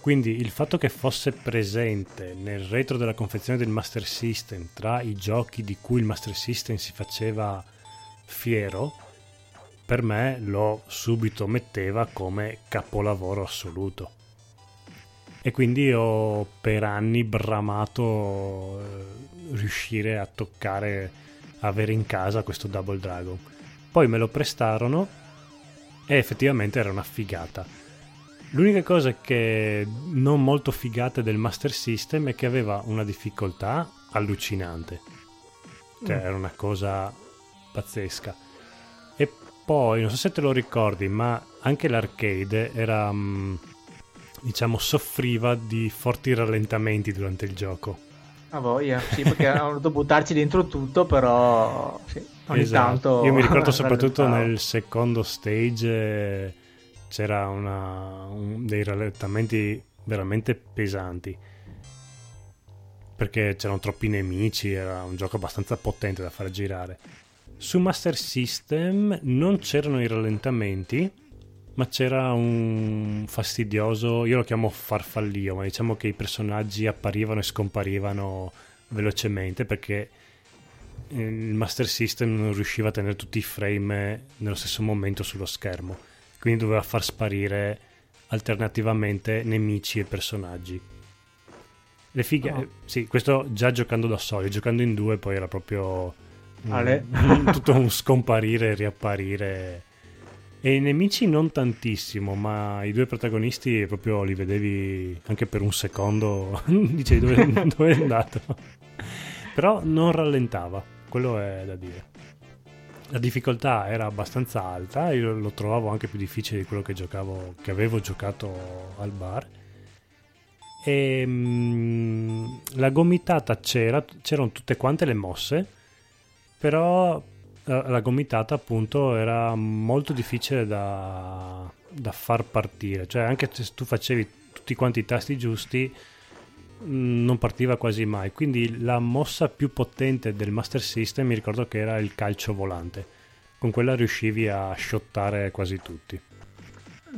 Quindi il fatto che fosse presente nel retro della confezione del Master System tra i giochi di cui il Master System si faceva fiero per me lo subito metteva come capolavoro assoluto. E quindi ho per anni bramato eh, riuscire a toccare, avere in casa questo Double Dragon. Poi me lo prestarono e effettivamente era una figata. L'unica cosa che non molto figata del Master System è che aveva una difficoltà allucinante. Cioè, mm. era una cosa pazzesca poi, non so se te lo ricordi, ma anche l'arcade era, mm, diciamo, soffriva di forti rallentamenti durante il gioco. A voglia, sì, perché hanno dovuto buttarci dentro tutto, però sì, ogni esatto. tanto... Io mi ricordo soprattutto nel secondo stage c'era una, un, dei rallentamenti veramente pesanti. perché c'erano troppi nemici, era un gioco abbastanza potente da far girare. Su Master System non c'erano i rallentamenti, ma c'era un fastidioso, io lo chiamo farfallio, ma diciamo che i personaggi apparivano e scomparivano velocemente perché il Master System non riusciva a tenere tutti i frame nello stesso momento sullo schermo, quindi doveva far sparire alternativamente nemici e personaggi. Le fighe, oh. sì, questo già giocando da soli, giocando in due poi era proprio un, tutto un scomparire e riapparire. E i nemici non tantissimo, ma i due protagonisti proprio li vedevi anche per un secondo, dicevi dove, dove è andato. Però non rallentava, quello è da dire. La difficoltà era abbastanza alta, io lo trovavo anche più difficile di quello che giocavo, che avevo giocato al bar e mh, mm, la gomitata c'era, c'erano tutte quante le mosse, però la, la gomitata appunto era molto difficile da, da, far partire, cioè anche se tu facevi tutti quanti i tasti giusti non partiva quasi mai, quindi la mossa più potente del Master System mi ricordo che era il calcio volante, con quella riuscivi a shottare quasi tutti.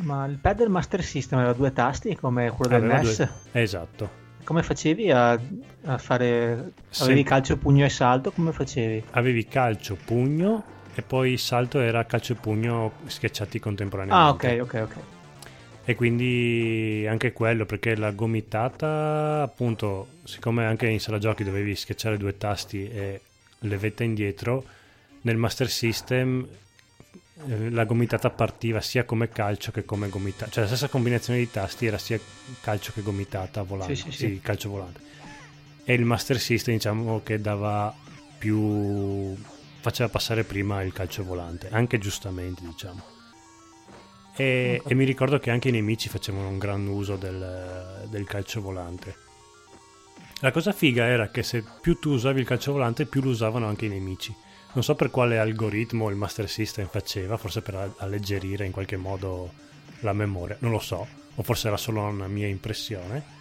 Ma il pad del Master System aveva due tasti come quello del NES? Due... Esatto. Come facevi a, a fare... Sì. Avevi calcio, pugno e salto? Come facevi? Avevi calcio, pugno e poi il salto era calcio e pugno schiacciati contemporaneamente. Ah, ok, ok, ok. E quindi anche quello, perché la gomitata, appunto, siccome anche in sala giochi dovevi schiacciare due tasti e levetta indietro, nel Master System eh, la gomitata partiva sia come calcio che come gomitata, cioè la stessa combinazione di tasti era sia calcio che gomitata volante, sì, sì, sì. sì calcio volante. E il Master System diciamo che dava più faceva passare prima il calcio volante, anche giustamente diciamo. E, e, mi ricordo che anche i nemici facevano un gran uso del, del calcio volante. La cosa figa era che se più tu usavi il calcio volante, più lo usavano anche i nemici non so per quale algoritmo il Master System faceva, forse per alleggerire in qualche modo la memoria, non lo so, o forse era solo una mia impressione.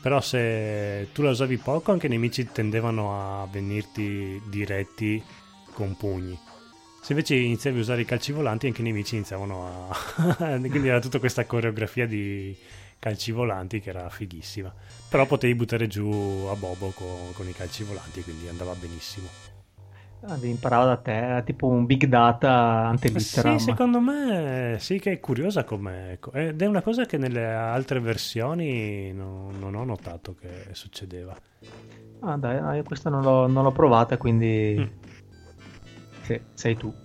Però se tu la usavi poco, anche i nemici tendevano a venirti diretti con pugni. Se invece iniziavi a usare i calci volanti, anche i nemici iniziavano a... Quindi era tutta questa coreografia di calci volanti che era fighissima. Però potevi buttare giù a Bobo con, con i calci volanti, quindi andava benissimo. Ah, imparava da te, era tipo un big data antelitteram. Sì, secondo me sì che è curiosa come... Ed è una cosa che nelle altre versioni non, non ho notato che succedeva. Ah dai, io questa non l'ho, non l'ho provata, quindi... Mm. Sì, sei tu.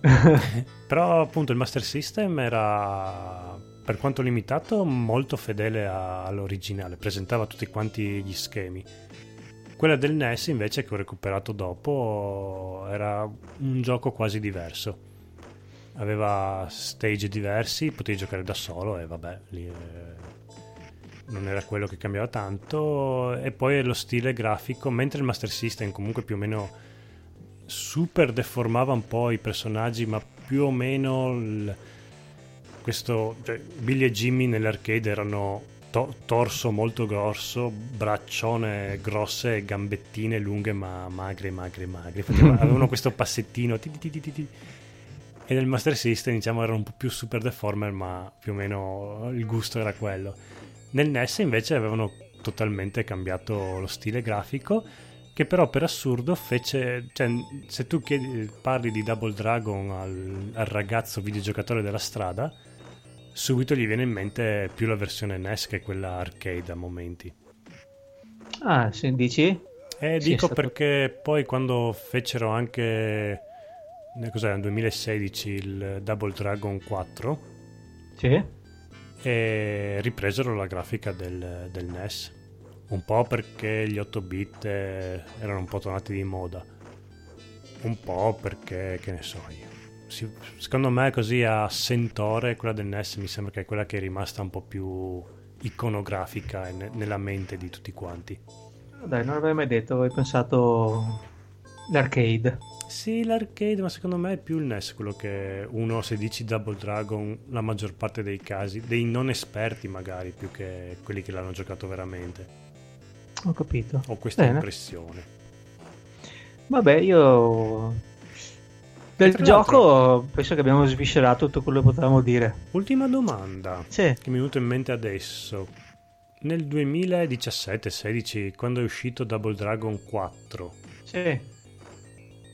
Però appunto il Master System era, per quanto limitato, molto fedele a, all'originale, presentava tutti quanti gli schemi quella del NES invece che ho recuperato dopo era un gioco quasi diverso. Aveva stage diversi, potevi giocare da solo e vabbè, lì eh, non era quello che cambiava tanto. E poi lo stile grafico, mentre il Master System comunque più o meno super deformava un po' i personaggi, ma più o meno il, questo cioè, Billy e Jimmy nell'arcade erano to- torso molto grosso, braccione grosse gambettine lunghe ma magre, magre, magre. avevano questo passettino. Ti, ti, ti, e nel Master System diciamo erano un po' più super deformer ma più o meno il gusto era quello. Nel NES invece avevano totalmente cambiato lo stile grafico che però per assurdo fece, cioè se tu chiedi, parli di Double Dragon al, al ragazzo videogiocatore della strada subito gli viene in mente più la versione NES che quella arcade a momenti. Ah, se dici? Eh, sì, dico stato... perché poi quando fecero anche cos'era nel 2016 il Double Dragon 4 sì. e ripresero la grafica del, del NES un po' perché gli 8 bit eh, erano un po' tornati di moda un po' perché che ne so io si, secondo me così a sentore quella del NES mi sembra che è quella che è rimasta un po' più iconografica ne, nella mente di tutti quanti. Dai, non l'avevo mai detto, avevo pensato l'arcade. Sì, l'arcade, ma secondo me è più il NES quello che uno, se dici Double Dragon, la maggior parte dei casi, dei non esperti magari, più che quelli che l'hanno giocato veramente. Ho capito. Ho questa Bene. impressione. Vabbè, io del gioco penso che abbiamo sviscerato tutto quello che potevamo dire. Ultima domanda Sì, che mi è venuta in mente adesso. Nel 2017-16, quando è uscito Double Dragon 4, sì.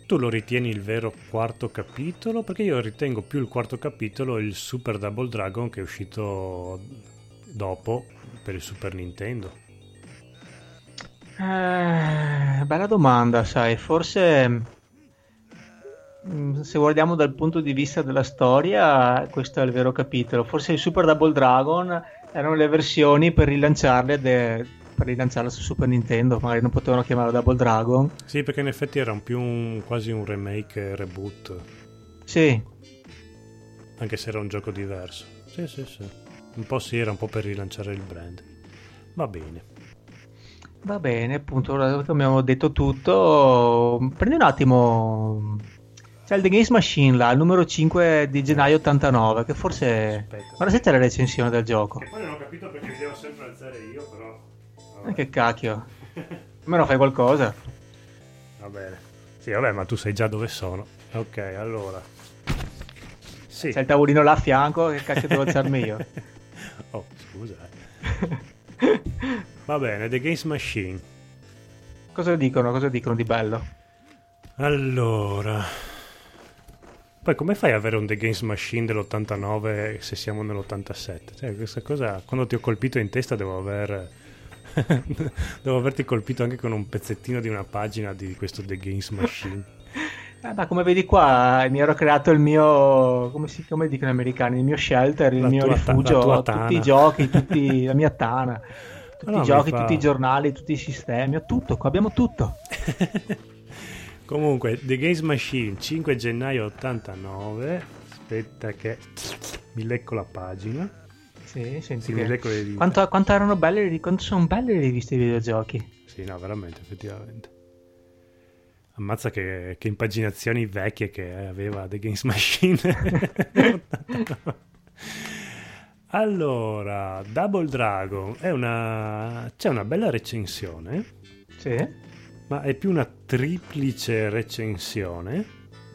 tu lo ritieni il vero quarto capitolo? Perché io ritengo più il quarto capitolo il Super Double Dragon che è uscito dopo per il Super Nintendo. Eh, bella domanda, sai, forse mm, se guardiamo dal punto di vista della storia, questo è il vero capitolo. Forse il Super Double Dragon erano le versioni per rilanciarle de- per rilanciarla su Super Nintendo, magari non potevano chiamarlo Double Dragon. Sì, perché in effetti era un più un- quasi un remake reboot, Sì, anche se era un gioco diverso. Sì, sì, sì. Un po' sì, era un po' per rilanciare il brand. Va bene. Va bene, appunto, ora abbiamo detto tutto, prendi un attimo... C'è il The Games Machine là, il numero 5 di gennaio 89, che forse... Aspetta. Guarda se c'è la recensione del gioco. Che poi non ho capito perché devo sempre alzare io, però... Eh, Che cacchio. Almeno fai qualcosa. Va bene. Sì, vabbè, ma tu sai già dove sono. Ok, allora. Sì. C'è il tavolino là a fianco, che cacchio devo alzarmi io? Oh, scusa. Va bene, The Games Machine. Cosa dicono? Cosa dicono di bello? Allora... Poi come fai ad avere un The Games Machine dell'89 se siamo nell'87? Cioè, questa cosa, quando ti ho colpito in testa devo aver... devo averti colpito anche con un pezzettino di una pagina di questo The Games Machine. Eh, ma come vedi qua, mi ero creato il mio, come, si, come dicono gli americani, il mio shelter, il La mio ta- rifugio, tua tutti i giochi, tutti, la mia tana, tutti No, i giochi, fa- tutti i giornali, tutti i sistemi, ho tutto, qua abbiamo tutto. Comunque, The Games Machine, 5 gennaio 89. Aspetta che mi lecco la pagina. Sì, senti Sì, che-. Quanto, quanto erano belle, le- quanto sono belle le riviste di videogiochi. Sì, no, veramente, effettivamente. Ammazza che, che impaginazioni vecchie che aveva The Games Machine. allora, Double Dragon è una... c'è una bella recensione, Sì, ma è più una triplice recensione,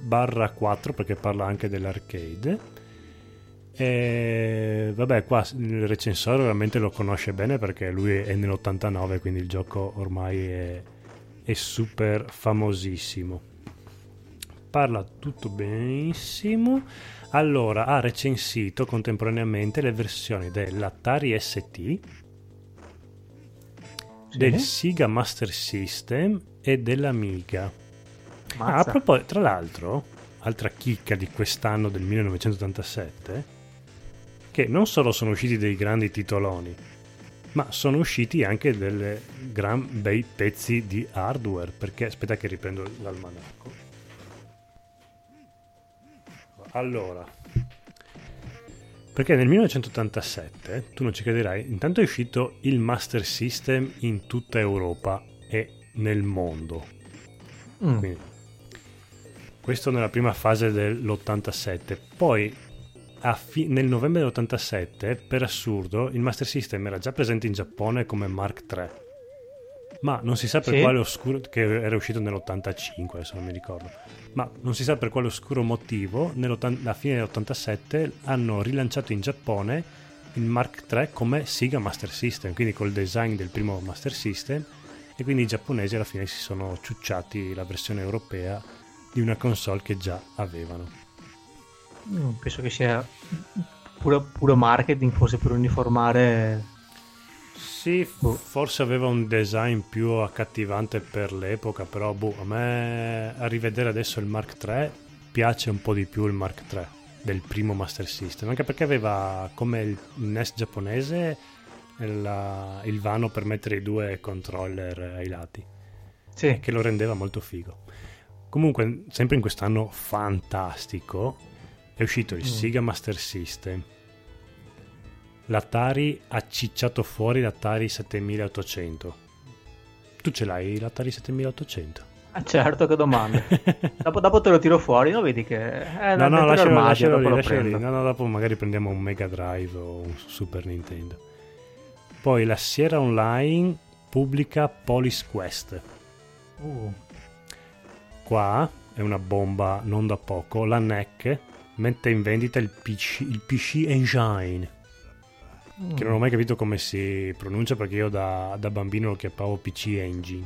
barra 4 perché parla anche dell'arcade. E vabbè, qua il recensore veramente lo conosce bene perché lui è nell'89, quindi il gioco ormai è, è super famosissimo. Parla tutto benissimo. Allora, ha recensito contemporaneamente le versioni dell'Atari ST, sì. del Sega Master System e dell'Amiga. Ah, a proposito, tra l'altro, altra chicca di quest'anno del 1987, che non solo sono usciti dei grandi titoloni, ma sono usciti anche dei gran bei pezzi di hardware, perché aspetta che riprendo l'almanacco. Allora, perché nel 1987, tu non ci crederai, intanto è uscito il Master System in tutta Europa e nel mondo. Mm. Quindi, questo nella prima fase dell'87. Poi fi- nel novembre dell'87, per assurdo, il Master System era già presente in Giappone come Mark III. Ma non si sa per Sì. quale oscuro che era uscito nell'85, adesso non mi ricordo. Ma non si sa per quale oscuro motivo, alla fine dell'87 hanno rilanciato in Giappone il Mark III come Sega Master System, quindi col design del primo Master System e quindi i giapponesi alla fine si sono ciucciati la versione europea di una console che già avevano. Mm, penso che sia puro, puro marketing, forse per uniformare. Sì, Boh. forse aveva un design più accattivante per l'epoca, però boh, a me a rivedere adesso il Mark III piace un po' di più il Mark III del primo Master System, anche perché aveva come il NES giapponese la- il vano per mettere i due controller ai lati. Sì, che lo rendeva molto figo. Comunque, sempre in quest'anno fantastico, è uscito il Mm. Sega Master System. L'Atari ha cicciato fuori l'Atari 7800. Tu ce l'hai l'Atari 7800? Ah, certo, che domanda. dopo, dopo te lo tiro fuori, no? Vedi che è no, no, lascialo, l'armadio, lascialo dopo lì, lo lascialo lì. No, no, dopo magari prendiamo un Mega Drive o un Super Nintendo. Poi la Sierra Online pubblica Police Quest. Uh, Qua è una bomba non da poco. La NEC mette in vendita il PC, il PC Engine. Che non ho mai capito come si pronuncia perché io da, da bambino lo chiamavo PC Engine.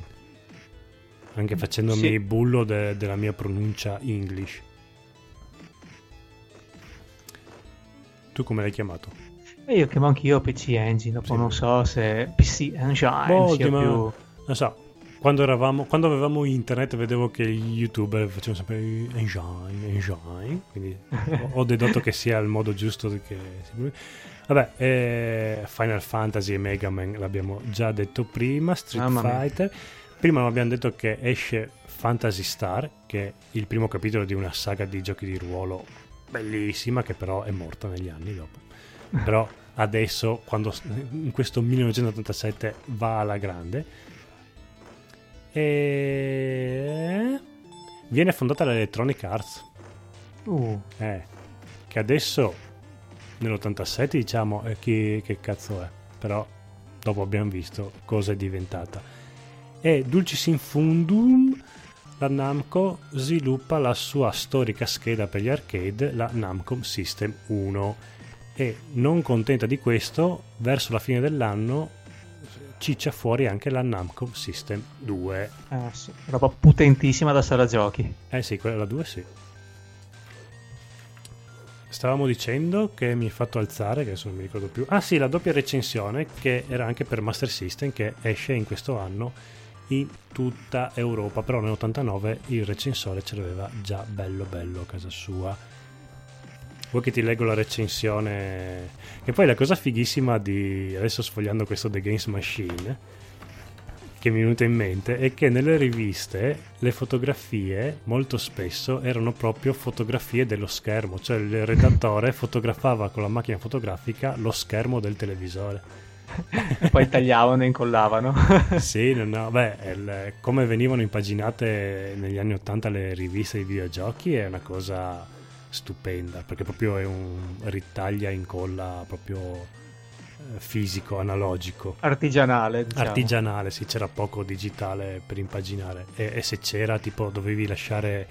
Anche facendomi Sì. bullo de- della mia pronuncia English. Tu come l'hai chiamato? Io chiamo anch'io PC Engine, dopo Sì. non so se PC Engine Boh, sia ma- più... Non so, quando, eravamo, quando avevamo internet vedevo che gli youtuber facevano sempre engine, engine, quindi ho, dedotto che sia il modo giusto che Vabbè, eh, Final Fantasy e Mega Man l'abbiamo già detto prima, Street mia. Fighter. Prima abbiamo detto che esce Fantasy Star, che è il primo capitolo di una saga di giochi di ruolo bellissima, che però è morta negli anni dopo. Però adesso, quando in questo 1987 va alla grande, e viene fondata l'Electronic Arts, Uh, eh, che adesso nell'87 diciamo eh, chi, che cazzo è, però dopo abbiamo visto cosa è diventata. E Dulcis in Fundum, la Namco sviluppa la sua storica scheda per gli arcade, la Namco System 1. E non contenta di questo, verso la fine dell'anno ciccia fuori anche la Namco System 2. eh, sì, roba potentissima da sala giochi. Eh sì, quella la 2 sì. Stavamo dicendo che mi hai fatto alzare, che adesso non mi ricordo più. Ah sì, la doppia recensione che era anche per Master System che esce in questo anno in tutta Europa, però nell'89 il recensore ce l'aveva già bello bello a casa sua. Vuoi che ti leggo la recensione? Che poi la cosa fighissima di adesso sfogliando questo The Games Machine che mi è venuta in mente è che nelle riviste le fotografie molto spesso erano proprio fotografie dello schermo, cioè il redattore fotografava con la macchina fotografica lo schermo del televisore. E poi tagliavano e incollavano. sì, no, no, beh, il- come venivano impaginate negli anni 80 le riviste di videogiochi è una cosa stupenda, perché proprio è un ritaglia e incolla proprio eh, fisico, analogico. Artigianale, diciamo. artigianale, sì, c'era poco digitale per impaginare e, e se c'era tipo dovevi lasciare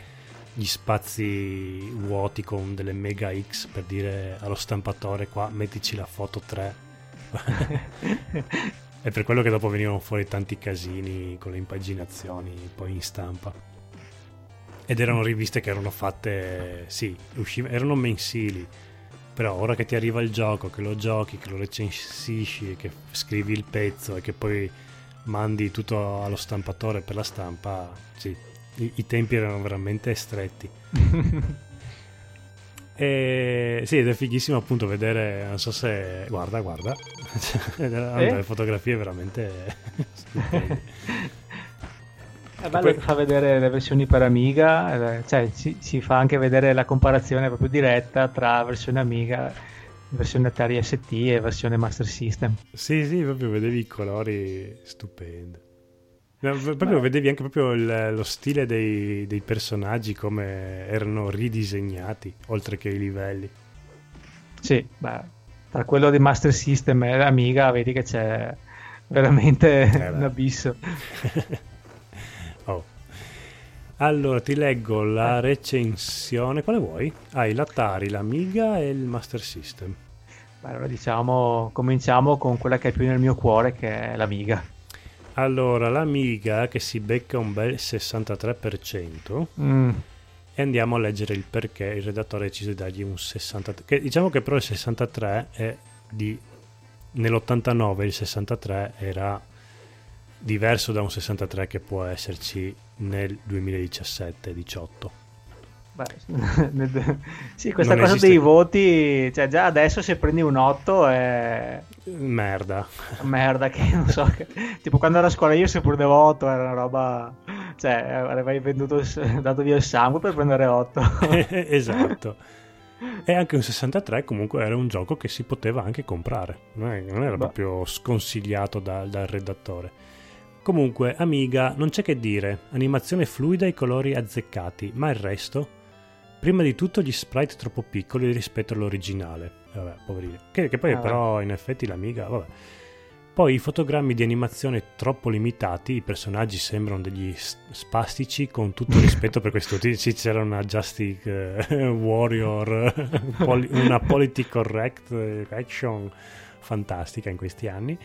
gli spazi vuoti con delle mega X per dire allo stampatore qua mettici la foto 3 è per quello che dopo venivano fuori tanti casini con le impaginazioni poi in stampa ed erano riviste che erano fatte sì, usciv- erano mensili però ora che ti arriva il gioco, che lo giochi, che lo recensisci, che scrivi il pezzo e che poi mandi tutto allo stampatore per la stampa, sì, i, i tempi erano veramente stretti. E sì, ed è fighissimo appunto vedere, non so se... Guarda, guarda, hanno Eh? delle fotografie veramente stupende. È bello Poi- che fa vedere le versioni per Amiga, eh, cioè si, si fa anche vedere la comparazione proprio diretta tra versione Amiga, versione Atari ST e versione Master System. Sì, sì, proprio vedevi i colori stupendi. No, proprio Beh. vedevi anche proprio il- lo stile dei, dei personaggi come erano ridisegnati, oltre che i livelli. Sì, beh, tra quello di Master System e Amiga vedi che c'è veramente beh. un abisso. Allora, ti leggo la recensione. Quale vuoi? Hai l'Atari, l'Amiga e il Master System. Beh, allora diciamo, cominciamo con quella che è più nel mio cuore, che è l'Amiga. Allora, l'Amiga che si becca un bel 63%. Mm, E andiamo a leggere il perché il redattore ha deciso di dargli un 63. Che diciamo che però il 63 è di. Nell'89 il 63 era diverso da un 63 che può esserci nel 2017-18. beh, sì, questa Non cosa esiste dei voti, cioè già adesso se prendi un 8 è Merda. merda che non so, che- tipo quando ero a scuola io se prendevo 8 era una roba, cioè avrei venduto, dato via il sangue per prendere 8. esatto. E anche un 63 comunque era un gioco che si poteva anche comprare, non era Beh. proprio sconsigliato da- dal redattore. Comunque, Amiga, non c'è che dire, animazione fluida e colori azzeccati, ma il resto? Prima di tutto gli sprite troppo piccoli rispetto all'originale. Vabbè, poverini. Che, che poi Ah, però in effetti l'Amiga, vabbè. Poi i fotogrammi di animazione troppo limitati, i personaggi sembrano degli spastici, con tutto rispetto per questo sì, c'era una Justice uh, Warrior, una politically correct action fantastica in questi anni.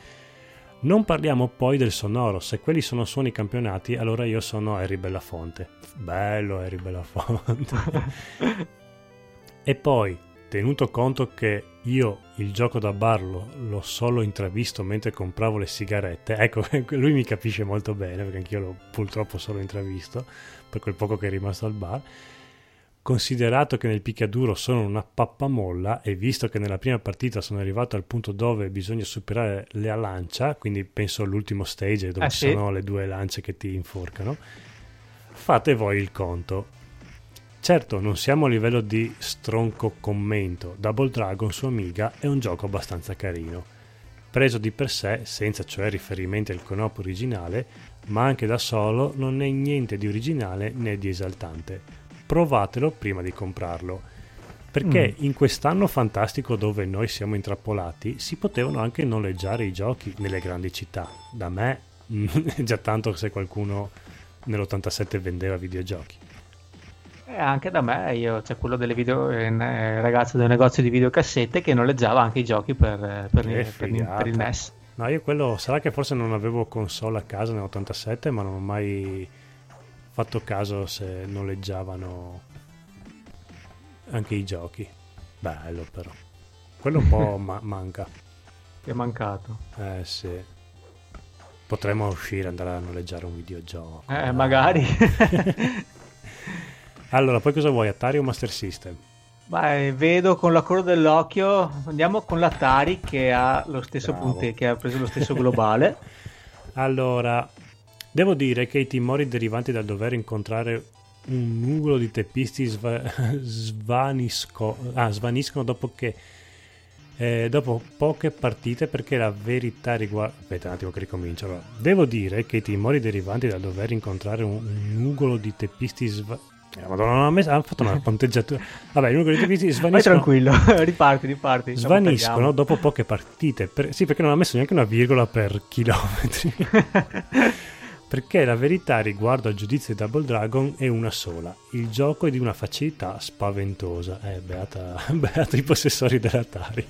Non parliamo poi del sonoro, se quelli sono suoni campionati, allora io sono Harry Belafonte. Bello Harry Belafonte. e poi tenuto conto che io il gioco da bar lo, l'ho solo intravisto mentre compravo le sigarette, ecco, lui mi capisce molto bene perché anch'io l'ho purtroppo solo intravisto per quel poco che è rimasto al bar. Considerato che nel picchiaduro sono una pappamolla e visto che nella prima partita sono arrivato al punto dove bisogna superare la lancia, quindi penso all'ultimo stage dove ah, ci sì. sono le due lance che ti inforcano, fate voi il conto Certo, non siamo a livello di stronco commento, Double Dragon su Amiga è un gioco abbastanza carino. Preso di per sé, senza cioè riferimenti al conop originale, ma anche da solo non è niente di originale né di esaltante. Provatelo prima di comprarlo. Perché mm. in quest'anno fantastico dove noi siamo intrappolati si potevano anche noleggiare i giochi nelle grandi città. Da me è già tanto se qualcuno nell'87 vendeva videogiochi. Eh, anche da me, io c'è quello delle video, eh, ragazzo del negozio di videocassette che noleggiava anche i giochi per, eh, per, per, per, il NES. No, io quello, sarà che forse non avevo console a casa nell'87, ma non ho mai fatto caso se noleggiavano anche i giochi. Bello però. Quello un po' ma- manca. È mancato. Eh sì. Potremmo uscire, andare a noleggiare un videogioco. Eh, magari. Allora, poi cosa vuoi, Atari o Master System? Beh, vedo con la coda dell'occhio, andiamo con l'Atari che ha lo stesso punte, che ha preso lo stesso globale. allora, devo dire che i timori derivanti dal dover incontrare un nugolo di teppisti sva- svanisco- ah, svaniscono dopo che eh, dopo poche partite perché la verità riguarda aspetta un attimo che ricomincio allora, devo dire che i timori derivanti dal dover incontrare un, un nugolo di teppisti sva- eh, Madonna, non ha, messo, ha fatto una ponteggiatura. Vabbè, l'unico dei teppisti svaniscono. Vai tranquillo, riparti, riparti. Svaniscono dopo poche partite. Per, sì, perché non ha messo neanche una virgola per chilometri. perché la verità riguardo al giudizio di Double Dragon è una sola. Il gioco è di una facilità spaventosa. Eh, beata, beata i possessori dell'Atari.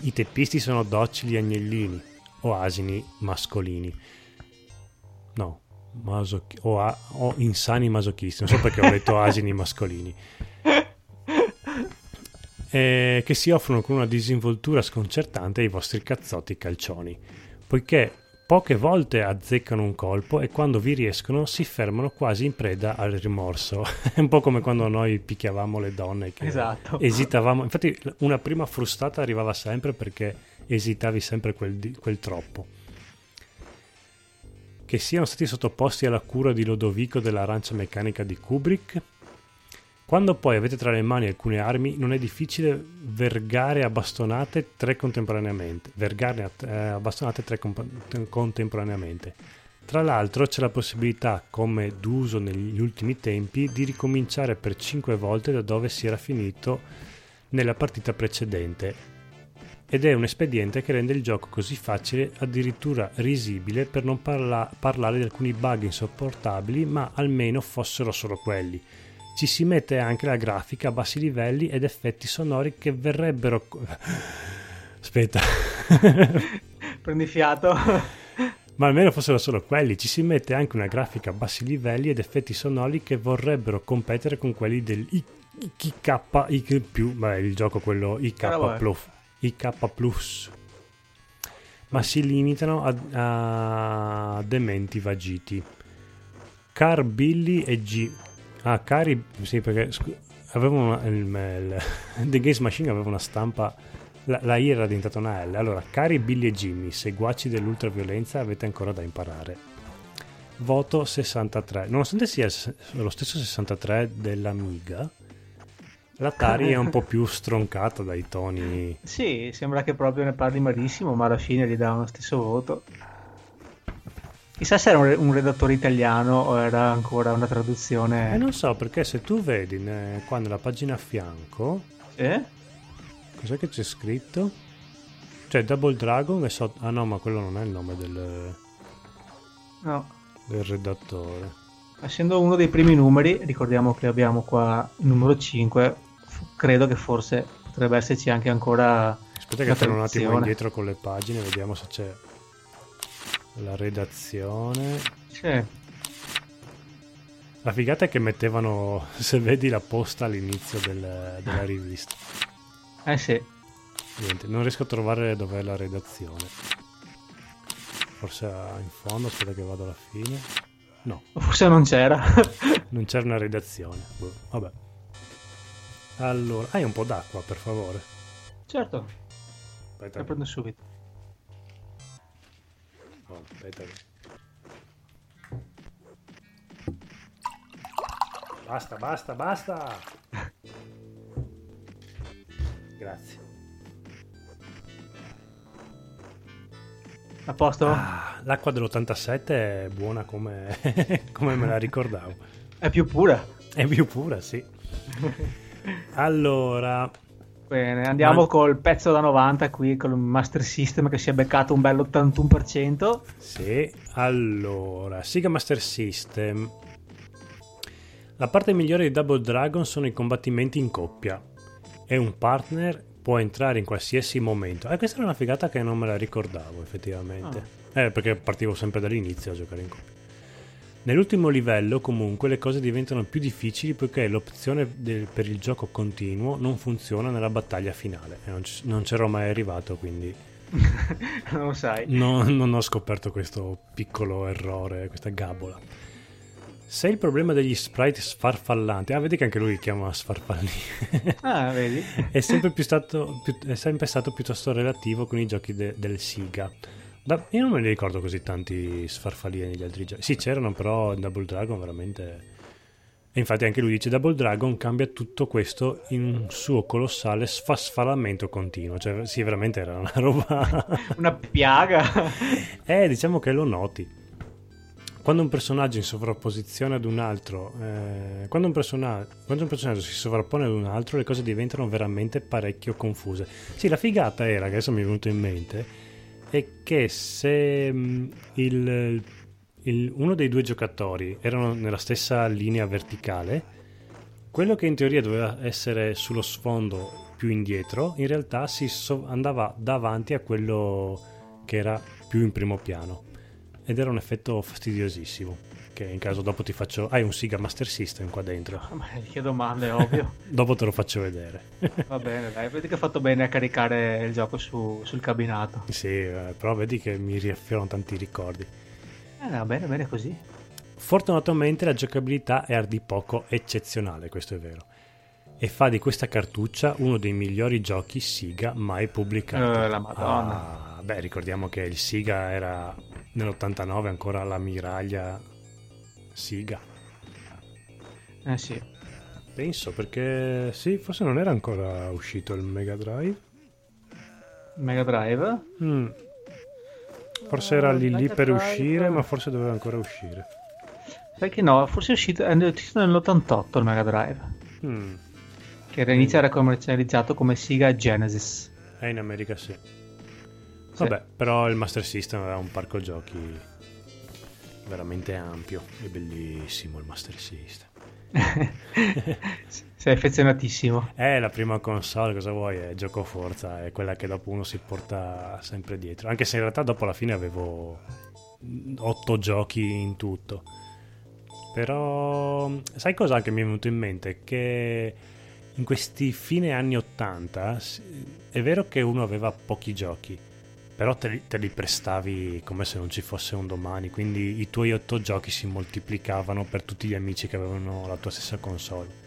I teppisti sono docili agnellini o asini mascolini. No, masoch- o, a- o insani masochisti, non so perché ho detto asini mascolini, eh, che si offrono con una disinvoltura sconcertante ai vostri cazzotti calcioni, poiché poche volte azzeccano un colpo e quando vi riescono si fermano quasi in preda al rimorso. È un po' come quando noi picchiavamo le donne che esatto. esitavamo. Infatti una prima frustata arrivava sempre perché esitavi sempre quel, quel troppo che siano stati sottoposti alla cura di Lodovico dell'arancia meccanica di Kubrick. Quando poi avete tra le mani alcune armi, non è difficile vergare a bastonate tre contemporaneamente. Vergare a, bastonate tre contemporaneamente. Tra l'altro c'è la possibilità, come d'uso negli ultimi tempi, di ricominciare per 5 volte da dove si era finito nella partita precedente ed è un espediente che rende il gioco così facile, addirittura risibile, per non parla- parlare di alcuni bug insopportabili, ma almeno fossero solo quelli. Ci si mette anche la grafica a bassi livelli ed effetti sonori che verrebbero... Aspetta. Prendi fiato. ma almeno fossero solo quelli. Ci si mette anche una grafica a bassi livelli ed effetti sonori che vorrebbero competere con quelli del IK, IK più, beh, il gioco quello IK Plus. IK Plus, ma si limitano a, a dementi vagiti. Car Billy e G. Ah, Cari, sì, perché scu- avevano una, il, il, The Games Machine aveva una stampa. La, la I era diventata una L. Allora, cari Billy e Jimmy, seguaci dell'ultraviolenza, avete ancora da imparare. Voto 63. Nonostante sia lo stesso 63 dell'Amiga, L'Atari è un po' più stroncata dai toni. Sì, sembra che proprio ne parli malissimo, ma alla fine gli dà lo stesso voto. Chissà se era un, redattore italiano o era ancora una traduzione. Eh, non so, perché se tu vedi ne, qua nella pagina a fianco. Eh? Cos'è che c'è scritto? Cioè, Double Dragon è sotto... Ah no, ma quello non è il nome del, No, del redattore. essendo uno dei primi numeri, ricordiamo che abbiamo qua il numero 5, f- credo che forse potrebbe esserci anche ancora Aspetta che torno un attimo indietro con le pagine, vediamo se c'è la redazione. Sì. La figata è che mettevano, se vedi, la posta all'inizio del- della rivista. Eh sì, Niente, non riesco a trovare dov'è la redazione. Forse in fondo, aspetta che vado alla fine. No, forse non c'era. non c'era una redazione. Boh, vabbè. Allora, hai un po' d'acqua, per favore. certo, Aspetta, la prendo subito. Oh, aspetta. Basta, basta, basta. Grazie. A posto? Ah, l'acqua dell'87 è buona come, come me la ricordavo. È più pura. È più pura, sì. Allora, Bene, andiamo Ma- col pezzo da 90 qui con il Master System che si è beccato un bel 81%. sì, allora, Sega Master System. La parte migliore di Double Dragon sono i combattimenti in coppia. E un partner può entrare in qualsiasi momento. Eh, questa era una figata che non me la ricordavo, effettivamente. Eh, perché partivo sempre dall'inizio a giocare in coppia. Nell'ultimo livello, comunque, le cose diventano più difficili poiché l'opzione del- per il gioco continuo non funziona nella battaglia finale. E non, ci- non c'ero mai arrivato, quindi non lo sai. No, non ho scoperto questo piccolo errore, questa gabola. Se il problema degli sprite sfarfallanti, ah, vedi che anche lui li chiama sfarfallini, Ah, vedi? è, sempre più stato, più- è sempre stato piuttosto relativo con i giochi de- del Siga. Da- io non me ne ricordo così tanti sfarfallini negli altri giochi. Sì, c'erano, però in Double Dragon veramente. E infatti anche lui dice: Double Dragon cambia tutto questo in un suo colossale sfasfalamento continuo. Cioè, sì, veramente era una roba. Una piaga. Eh, diciamo che lo noti. Quando un personaggio in sovrapposizione ad un altro, eh, quando, un persona- quando un personaggio si sovrappone ad un altro, le cose diventano veramente parecchio confuse. Sì, la figata era, che adesso mi è venuto in mente, è che se mh, il- il- uno dei due giocatori erano nella stessa linea verticale, quello che in teoria doveva essere sullo sfondo più indietro, in realtà si so- andava davanti a quello che era più in primo piano. Ed era un effetto fastidiosissimo. Che in caso dopo ti faccio. Hai un Siga Master System qua dentro. Ma che domande, ovvio. Dopo te lo faccio vedere. Va bene, dai, vedi che ho fatto bene a caricare il gioco su- sul cabinato. sì, eh, però vedi che mi riaffiorano tanti ricordi. Eh, va bene, bene così. Fortunatamente la giocabilità è a dir poco eccezionale, questo è vero. E fa di questa cartuccia uno dei migliori giochi Siga mai pubblicati. Eh, la Madonna. Ah, beh, ricordiamo che il Siga era nell'89 ancora l'ammiraglia Siga. Eh sì. Penso perché sì, forse non era ancora uscito il Mega Drive. Mega Drive. Mm. Forse era lì lì Mega per uscire, ma forse doveva ancora uscire. Sai che no, forse è uscito, è uscito nell'88 il Mega Drive. Mm. Che all'inizio era commercializzato come Sega Genesis. Eh, in America sì. Vabbè, però il Master System aveva un parco giochi veramente ampio e bellissimo il Master System. Sei affezionatissimo. È la prima console, cosa vuoi? È gioco forza, è quella che dopo uno si porta sempre dietro. Anche se in realtà dopo alla fine avevo otto giochi in tutto. Però sai cosa che mi è venuto in mente? Che in questi fine anni 80 s- è vero che uno aveva pochi giochi, però te li, te li prestavi come se non ci fosse un domani, quindi i tuoi otto giochi si moltiplicavano per tutti gli amici che avevano la tua stessa console.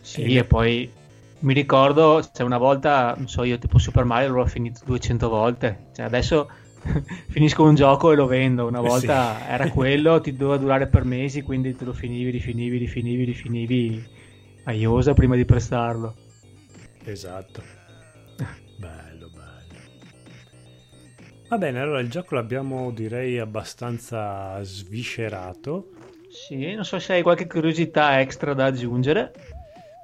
Sì, E- e poi mi ricordo, cioè una volta, non so, io tipo Super Mario l'ho finito 200 volte. Cioè adesso finisco un gioco e lo vendo. Una Eh, volta sì. era quello, ti doveva durare per mesi, quindi te lo finivi, rifinivi, rifinivi, rifinivi a iosa prima di prestarlo. Esatto. Va bene, allora il gioco l'abbiamo direi abbastanza sviscerato. Sì, non so se hai qualche curiosità extra da aggiungere.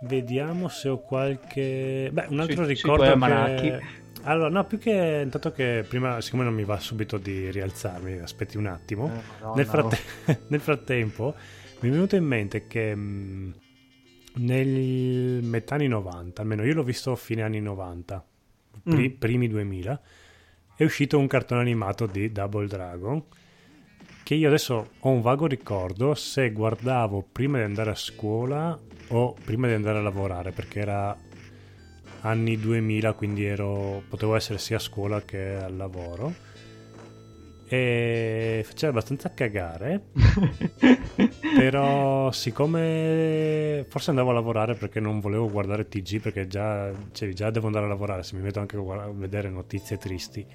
Vediamo se ho qualche... Beh, un altro sui ricordo tuoi che... Allora, no, più che intanto che prima, siccome non mi va subito di rialzarmi, aspetti un attimo. Eh, nel, Madonna, fratte- nel frattempo mi è venuto in mente che mh, nel metà anni 90, almeno io l'ho visto a fine anni 90, pri- Mm. primi 2000, è uscito un cartone animato di Double Dragon che io adesso ho un vago ricordo se guardavo prima di andare a scuola o prima di andare a lavorare perché era anni 2000 quindi ero, potevo essere sia a scuola che al lavoro. E faceva abbastanza cagare però siccome forse andavo a lavorare perché non volevo guardare TG perché già, cioè, già devo andare a lavorare se mi metto anche a vedere notizie tristi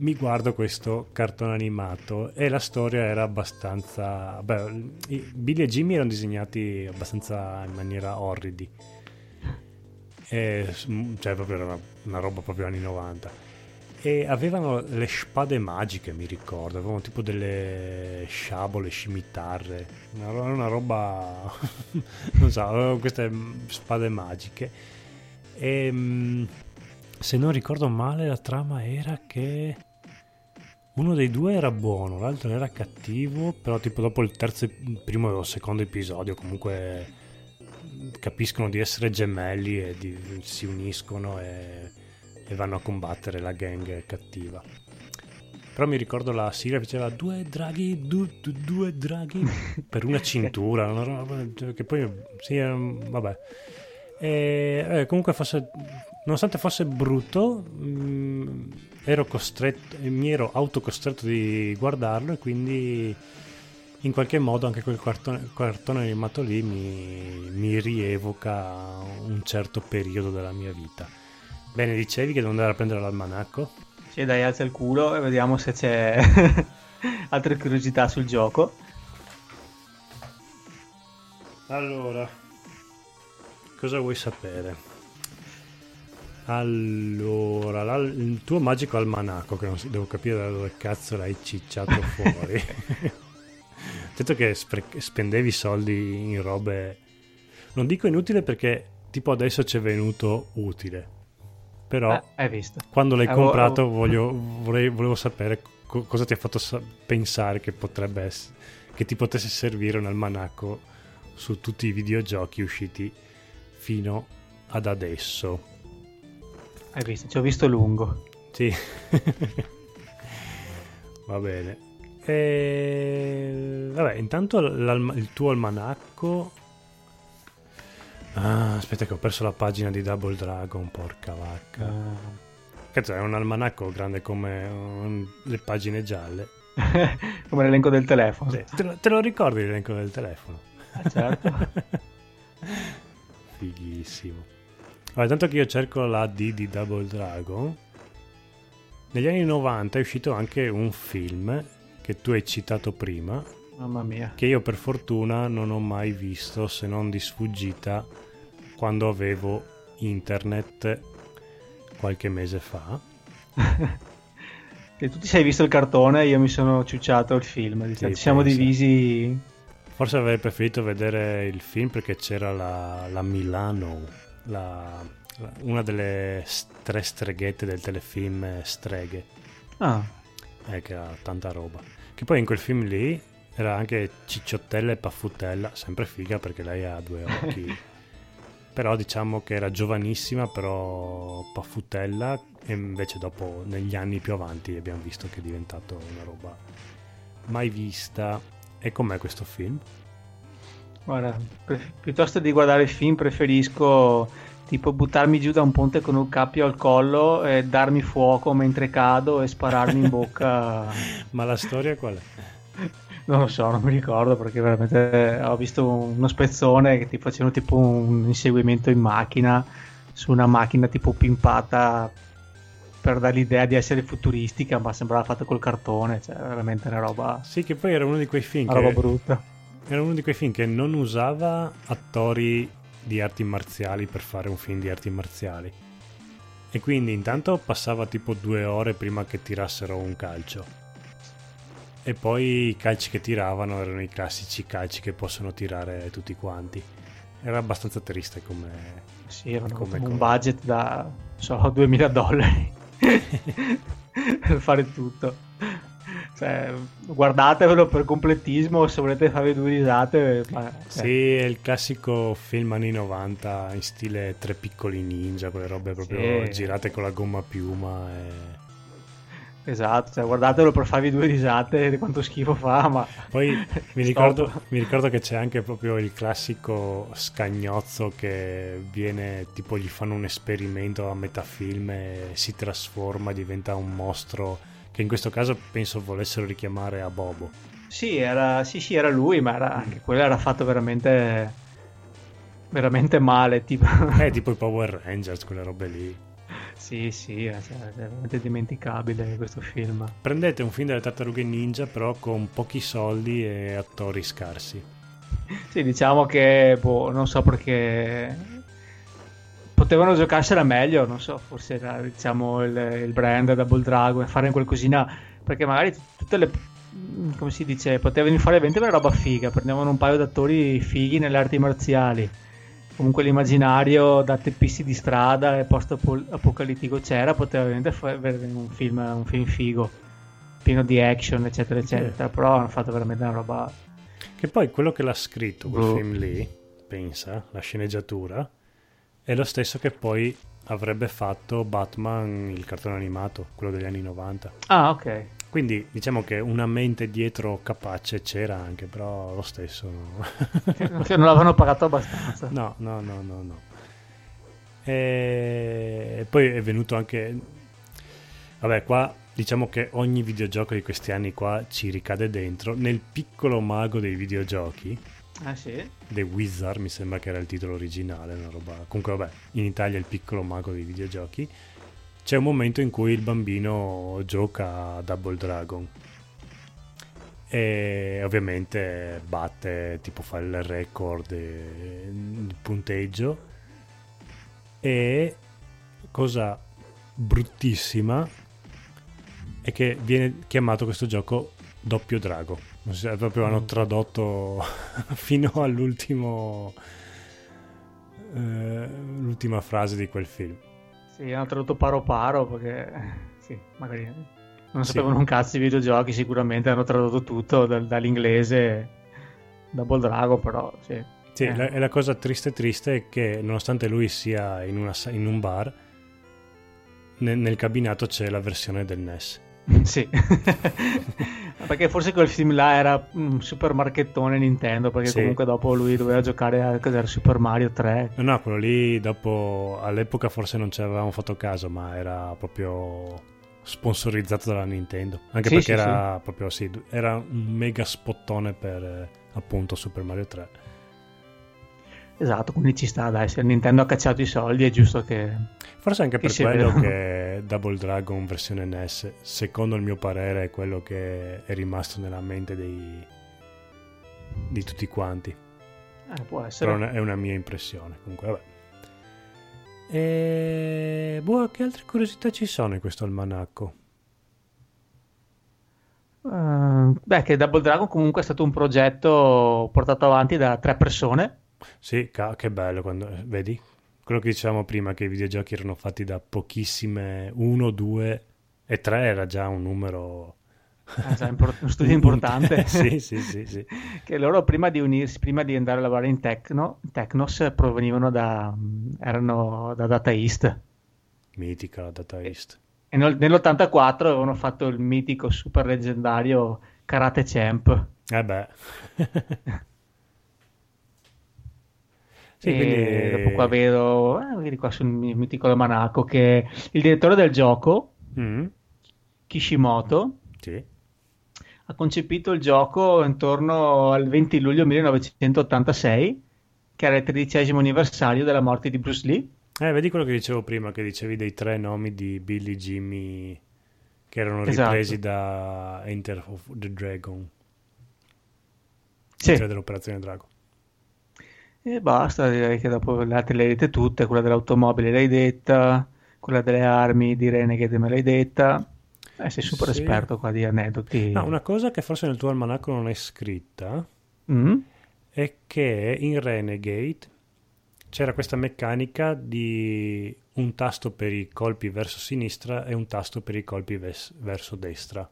mi guardo questo cartone animato e la storia era abbastanza beh, Billy e Jimmy erano disegnati abbastanza in maniera orridi. E, cioè proprio era una, una roba proprio anni 90 e avevano le spade magiche mi ricordo avevano tipo delle sciabole scimitarre una, una roba non so avevano queste spade magiche. E se non ricordo male la trama era che uno dei due era buono l'altro era cattivo però tipo dopo il terzo il primo o secondo episodio comunque capiscono di essere gemelli e di- si uniscono e, e vanno a combattere la gang cattiva. Però mi ricordo la sigla che diceva due draghi, du- du- due draghi per una cintura, una roba che poi sì, vabbè. E, eh, comunque fosse, nonostante fosse brutto, mh, ero costretto, mi ero autocostretto di guardarlo e quindi in qualche modo anche quel cartone, cartone animato lì mi, mi rievoca un certo periodo della mia vita. Bene, dicevi che devo andare a prendere l'almanacco? Sì, dai, alza il culo e vediamo se c'è altre curiosità sul gioco. Allora, cosa vuoi sapere? Allora, la- il tuo magico almanacco, che non si, devo capire da dove cazzo l'hai cicciato fuori. Detto che spre- spendevi soldi in robe, non dico inutile perché tipo adesso ci è venuto utile. Però Eh, quando l'hai Avevo- comprato avevo- voglio- vorrei- volevo sapere co- cosa ti ha fatto sa- pensare che potrebbe essere, che ti potesse servire un almanacco su tutti i videogiochi usciti fino ad adesso. Hai visto, ci ho visto lungo. Sì. Va bene. E... Vabbè, intanto il tuo almanacco... Ah, aspetta che ho perso la pagina di Double Dragon, porca vacca. Cazzo, è un almanacco grande come um, le pagine gialle. Come l'elenco del telefono. Sì, te, lo, te lo ricordi l'elenco del telefono? Ah, certo. Fighissimo. Allora, tanto che io cerco la D di Double Dragon, negli anni 90 è uscito anche un film che tu hai citato prima, Mamma mia. che io per fortuna non ho mai visto se non di sfuggita quando avevo internet qualche mese fa. Che tu ti sei visto il cartone e io mi sono ciucciato il film. Ci Sì, siamo pensa. divisi. Forse avrei preferito vedere il film perché c'era la, la Milano, la- la- una delle tre streghette del telefilm Streghe, Ah, eh, che ha tanta roba. Che poi in quel film lì era anche Cicciottella e Paffutella, sempre figa perché lei ha due occhi. però diciamo che era giovanissima, però Paffutella, e invece dopo, negli anni più avanti, abbiamo visto che è diventato una roba mai vista. E com'è questo film? Guarda, pre- piuttosto di guardare il film preferisco tipo buttarmi giù da un ponte con un cappio al collo e darmi fuoco mentre cado e spararmi in bocca. Ma la storia qual è? Non lo so, non mi ricordo perché veramente ho visto uno spezzone che ti facevano tipo un inseguimento in macchina su una macchina tipo pimpata per dare l'idea di essere futuristica, ma sembrava fatto col cartone, cioè veramente una roba, Sì, che poi era uno di quei film una roba che, brutta. Era uno di quei film che non usava attori di arti marziali per fare un film di arti marziali. E quindi intanto passava tipo due ore prima che tirassero un calcio. E poi i calci che tiravano erano i classici calci che possono tirare tutti quanti. Era abbastanza triste come... Sì, avevano Come un budget da solo 2000 dollari. per fare tutto. Cioè, guardatevelo per completismo se volete fare due risate. Ma, cioè. Sì, è il classico film anni 90 in stile Tre piccoli ninja, quelle robe proprio sì. girate con la gomma piuma. E... Esatto, cioè, guardatelo per farvi due risate di quanto schifo fa, ma... Poi mi ricordo, mi ricordo, che c'è anche proprio il classico scagnozzo che viene, tipo gli fanno un esperimento a metà film e si trasforma, diventa un mostro che in questo caso penso volessero richiamare a Bobo. Sì, era, sì, sì, era lui, ma era, anche quello era fatto veramente, veramente male. Tipo... Eh, tipo i Power Rangers, quelle robe lì. Sì, sì, è, veramente dimenticabile questo film. Prendete un film delle tartarughe ninja, però con pochi soldi e attori scarsi. Sì, diciamo che, boh, non so perché potevano giocarsela meglio, non so, forse era diciamo il, il brand Double Dragon, fare qualcosina, perché magari tutte le come si dice, potevano fare veramente una roba figa, prendevano un paio di attori fighi nelle arti marziali comunque l'immaginario da teppisti di strada e post apocalittico c'era, poteva veramente fare un film, un film figo, pieno di action, eccetera, eccetera. Sì. Però hanno fatto veramente una roba. Che poi quello che l'ha scritto quel oh. film lì, pensa, la sceneggiatura, è lo stesso che poi avrebbe fatto Batman, il cartone animato, quello degli anni 90. Ah, ok. Quindi diciamo che una mente dietro capace c'era anche, però lo stesso. No. non l'avevano pagato abbastanza. No, no, no, no, no. E poi è venuto anche... Vabbè, qua diciamo che ogni videogioco di questi anni qua ci ricade dentro. Nel piccolo mago dei videogiochi. Ah sì? The Wizard mi sembra che era il titolo originale, una roba. Comunque vabbè, in Italia il piccolo mago dei videogiochi c'è un momento in cui il bambino gioca a Double Dragon e ovviamente batte, tipo fa il record, il punteggio e cosa bruttissima è che viene chiamato questo gioco doppio drago proprio hanno tradotto fino all'ultimo eh, l'ultima frase di quel film sì, hanno tradotto paro paro perché sì, magari non sapevano sì. un cazzo di videogiochi, sicuramente hanno tradotto tutto dal, dall'inglese Double Dragon, però sì. Sì, eh. la, e la cosa triste triste è che nonostante lui sia in, una, in un bar, nel, nel cabinato c'è la versione del NES. Sì, perché forse quel film là era un super marchettone Nintendo, perché sì. comunque dopo lui doveva giocare a cos'era, Super Mario 3. No, no, quello lì dopo all'epoca forse non ci avevamo fatto caso, ma era proprio sponsorizzato dalla Nintendo, anche sì, perché sì, era proprio sì, era un mega spottone per eh, appunto Super Mario 3. Esatto, quindi ci sta, dai, se Nintendo ha cacciato i soldi è giusto che... Forse anche per quello che Double Dragon versione NES, secondo il mio parere, è quello che è rimasto nella mente dei... di tutti quanti. Eh, può essere. Però è una mia impressione, comunque, vabbè. E... Boh, che altre curiosità ci sono in questo almanacco? Uh, beh, che Double Dragon comunque è stato un progetto portato avanti da tre persone sì, che bello quando vedi quello che dicevamo prima che i videogiochi erano fatti da pochissime, uno, due e tre era già un numero Ah, già, import- uno studio importante. sì, sì, sì, sì, Che loro prima di unirsi, prima di andare a lavorare in Tecno, Tecnos provenivano da, erano da Data East. Mitica la Data East. E, e nel, nell'84 avevano fatto il mitico super leggendario Karate Champ. Eh beh. Sì, quindi... dopo qua vedo, eh, vedi qua sul mitico almanacco che il direttore del gioco, mm. Kishimoto, sì. ha concepito il gioco intorno al 20 luglio 1986, che era il tredicesimo anniversario della morte di Bruce Lee. Eh, vedi quello che dicevo prima, che dicevi dei tre nomi di Billy Jimmy che erano esatto. ripresi da Enter of the Dragon. Sì. Dell'Operazione Dragon. E basta, direi che dopo le altre le hai dette tutte, quella dell'automobile l'hai detta, quella delle armi di Renegade me l'hai detta. Eh, sei super sì. esperto qua di aneddoti. No, una cosa che forse nel tuo almanacco non è scritta mm? è che in Renegade c'era questa meccanica di un tasto per i colpi verso sinistra e un tasto per i colpi ves- verso destra.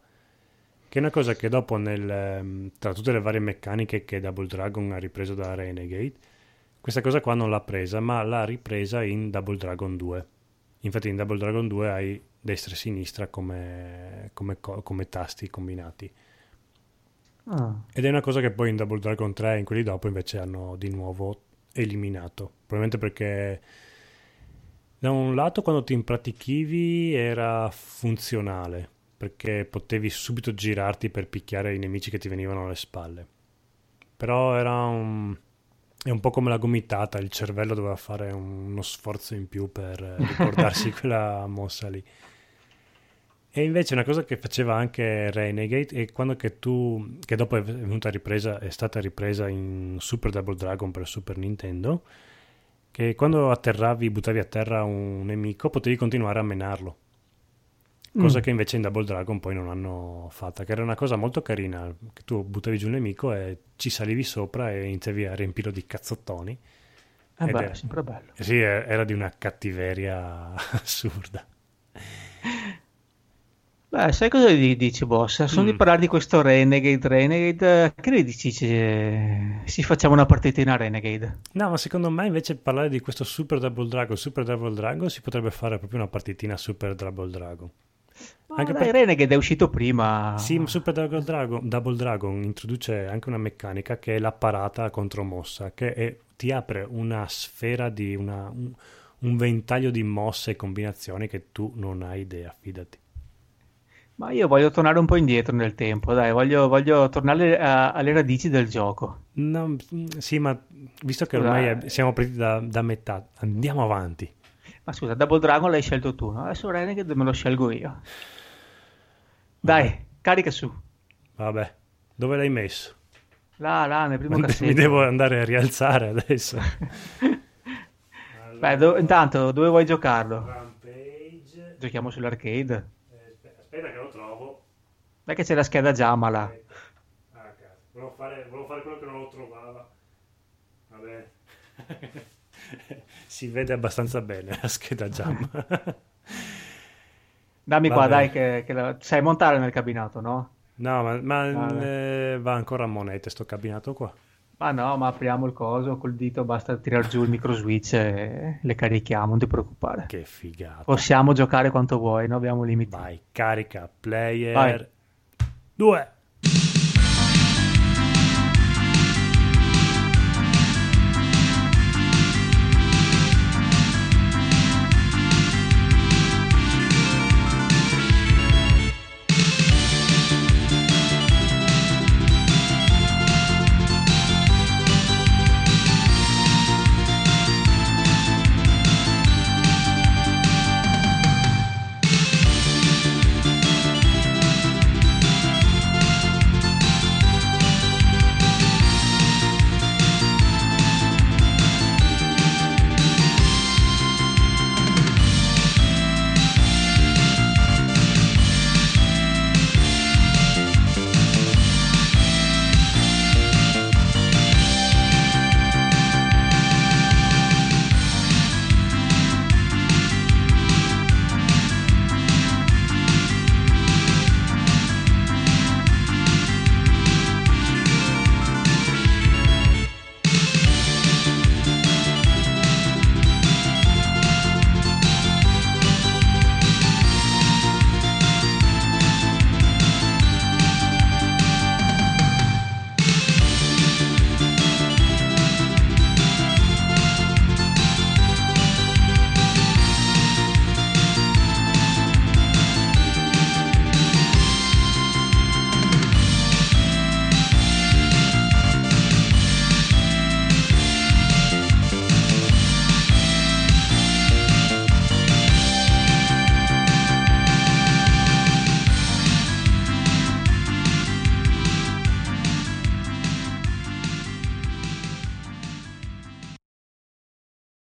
Che è una cosa che dopo, nel, ehm, tra tutte le varie meccaniche che Double Dragon ha ripreso da Renegade, questa cosa qua non l'ha presa, ma l'ha ripresa in Double Dragon 2. Infatti in Double Dragon 2 hai destra e sinistra come, come, come tasti combinati. Ah. Ed è una cosa che poi in Double Dragon 3 e in quelli dopo invece hanno di nuovo eliminato. Probabilmente perché da un lato quando ti impratichivi era funzionale, perché potevi subito girarti per picchiare i nemici che ti venivano alle spalle. Però era un... È un po' come la gomitata, il cervello doveva fare uno sforzo in più per ricordarsi quella mossa lì. E invece una cosa che faceva anche Renegade è quando che tu, che dopo è venuta ripresa, è stata ripresa in Super Double Dragon per Super Nintendo, che quando atterravi, buttavi a terra un nemico, potevi continuare a menarlo. Cosa mm. che invece in Double Dragon poi non hanno fatta, che era una cosa molto carina, che tu buttavi giù un nemico e ci salivi sopra e iniziavi a riempirlo di cazzottoni. Eh beh, era, sempre bello. Sì, era di una cattiveria assurda. Beh, sai cosa gli dici, boss? Sono mm. di parlare di questo Renegade. Renegade, che ne dici se si facciamo una partitina Renegade? No, ma secondo me invece parlare di questo Super Double Dragon, Super Double Dragon, si potrebbe fare proprio una partitina Super Double Dragon. Ma anche dai, per... Renegade è uscito prima. Sì, Super Double Dragon, Double Dragon introduce anche una meccanica che è la parata contro mossa, che è, ti apre una sfera di una, un, un ventaglio di mosse e combinazioni che tu non hai idea, fidati. Ma io voglio tornare un po' indietro nel tempo, dai, voglio, voglio tornare a, alle radici del gioco. No, sì, ma visto che ormai è, siamo partiti da, da, metà, andiamo avanti. Ma scusa, Double Dragon l'hai scelto tu, no? Adesso Renegade me lo scelgo io. Dai, carica su. Vabbè, dove l'hai messo? Là, là, nel primo cassetto. Mi devo andare a rialzare adesso. Beh, do- intanto, dove vuoi giocarlo? Rampage. Giochiamo sull'arcade. Aspetta che lo trovo. Dai che c'è la scheda Jamala. Ah, cazzo. Volevo fare, volevo fare quello che non lo trovava. Vabbè. si vede abbastanza bene la scheda Jamala. Dammi qua, dai, che, che la... sai montare nel cabinato, no? No, ma, ma eh, va ancora a monete sto cabinato qua. Ma no, ma apriamo il coso col dito, basta tirare giù il micro switch e le carichiamo, non ti preoccupare. Che figata. Possiamo giocare quanto vuoi, non abbiamo limiti. Vai, carica, player. 2.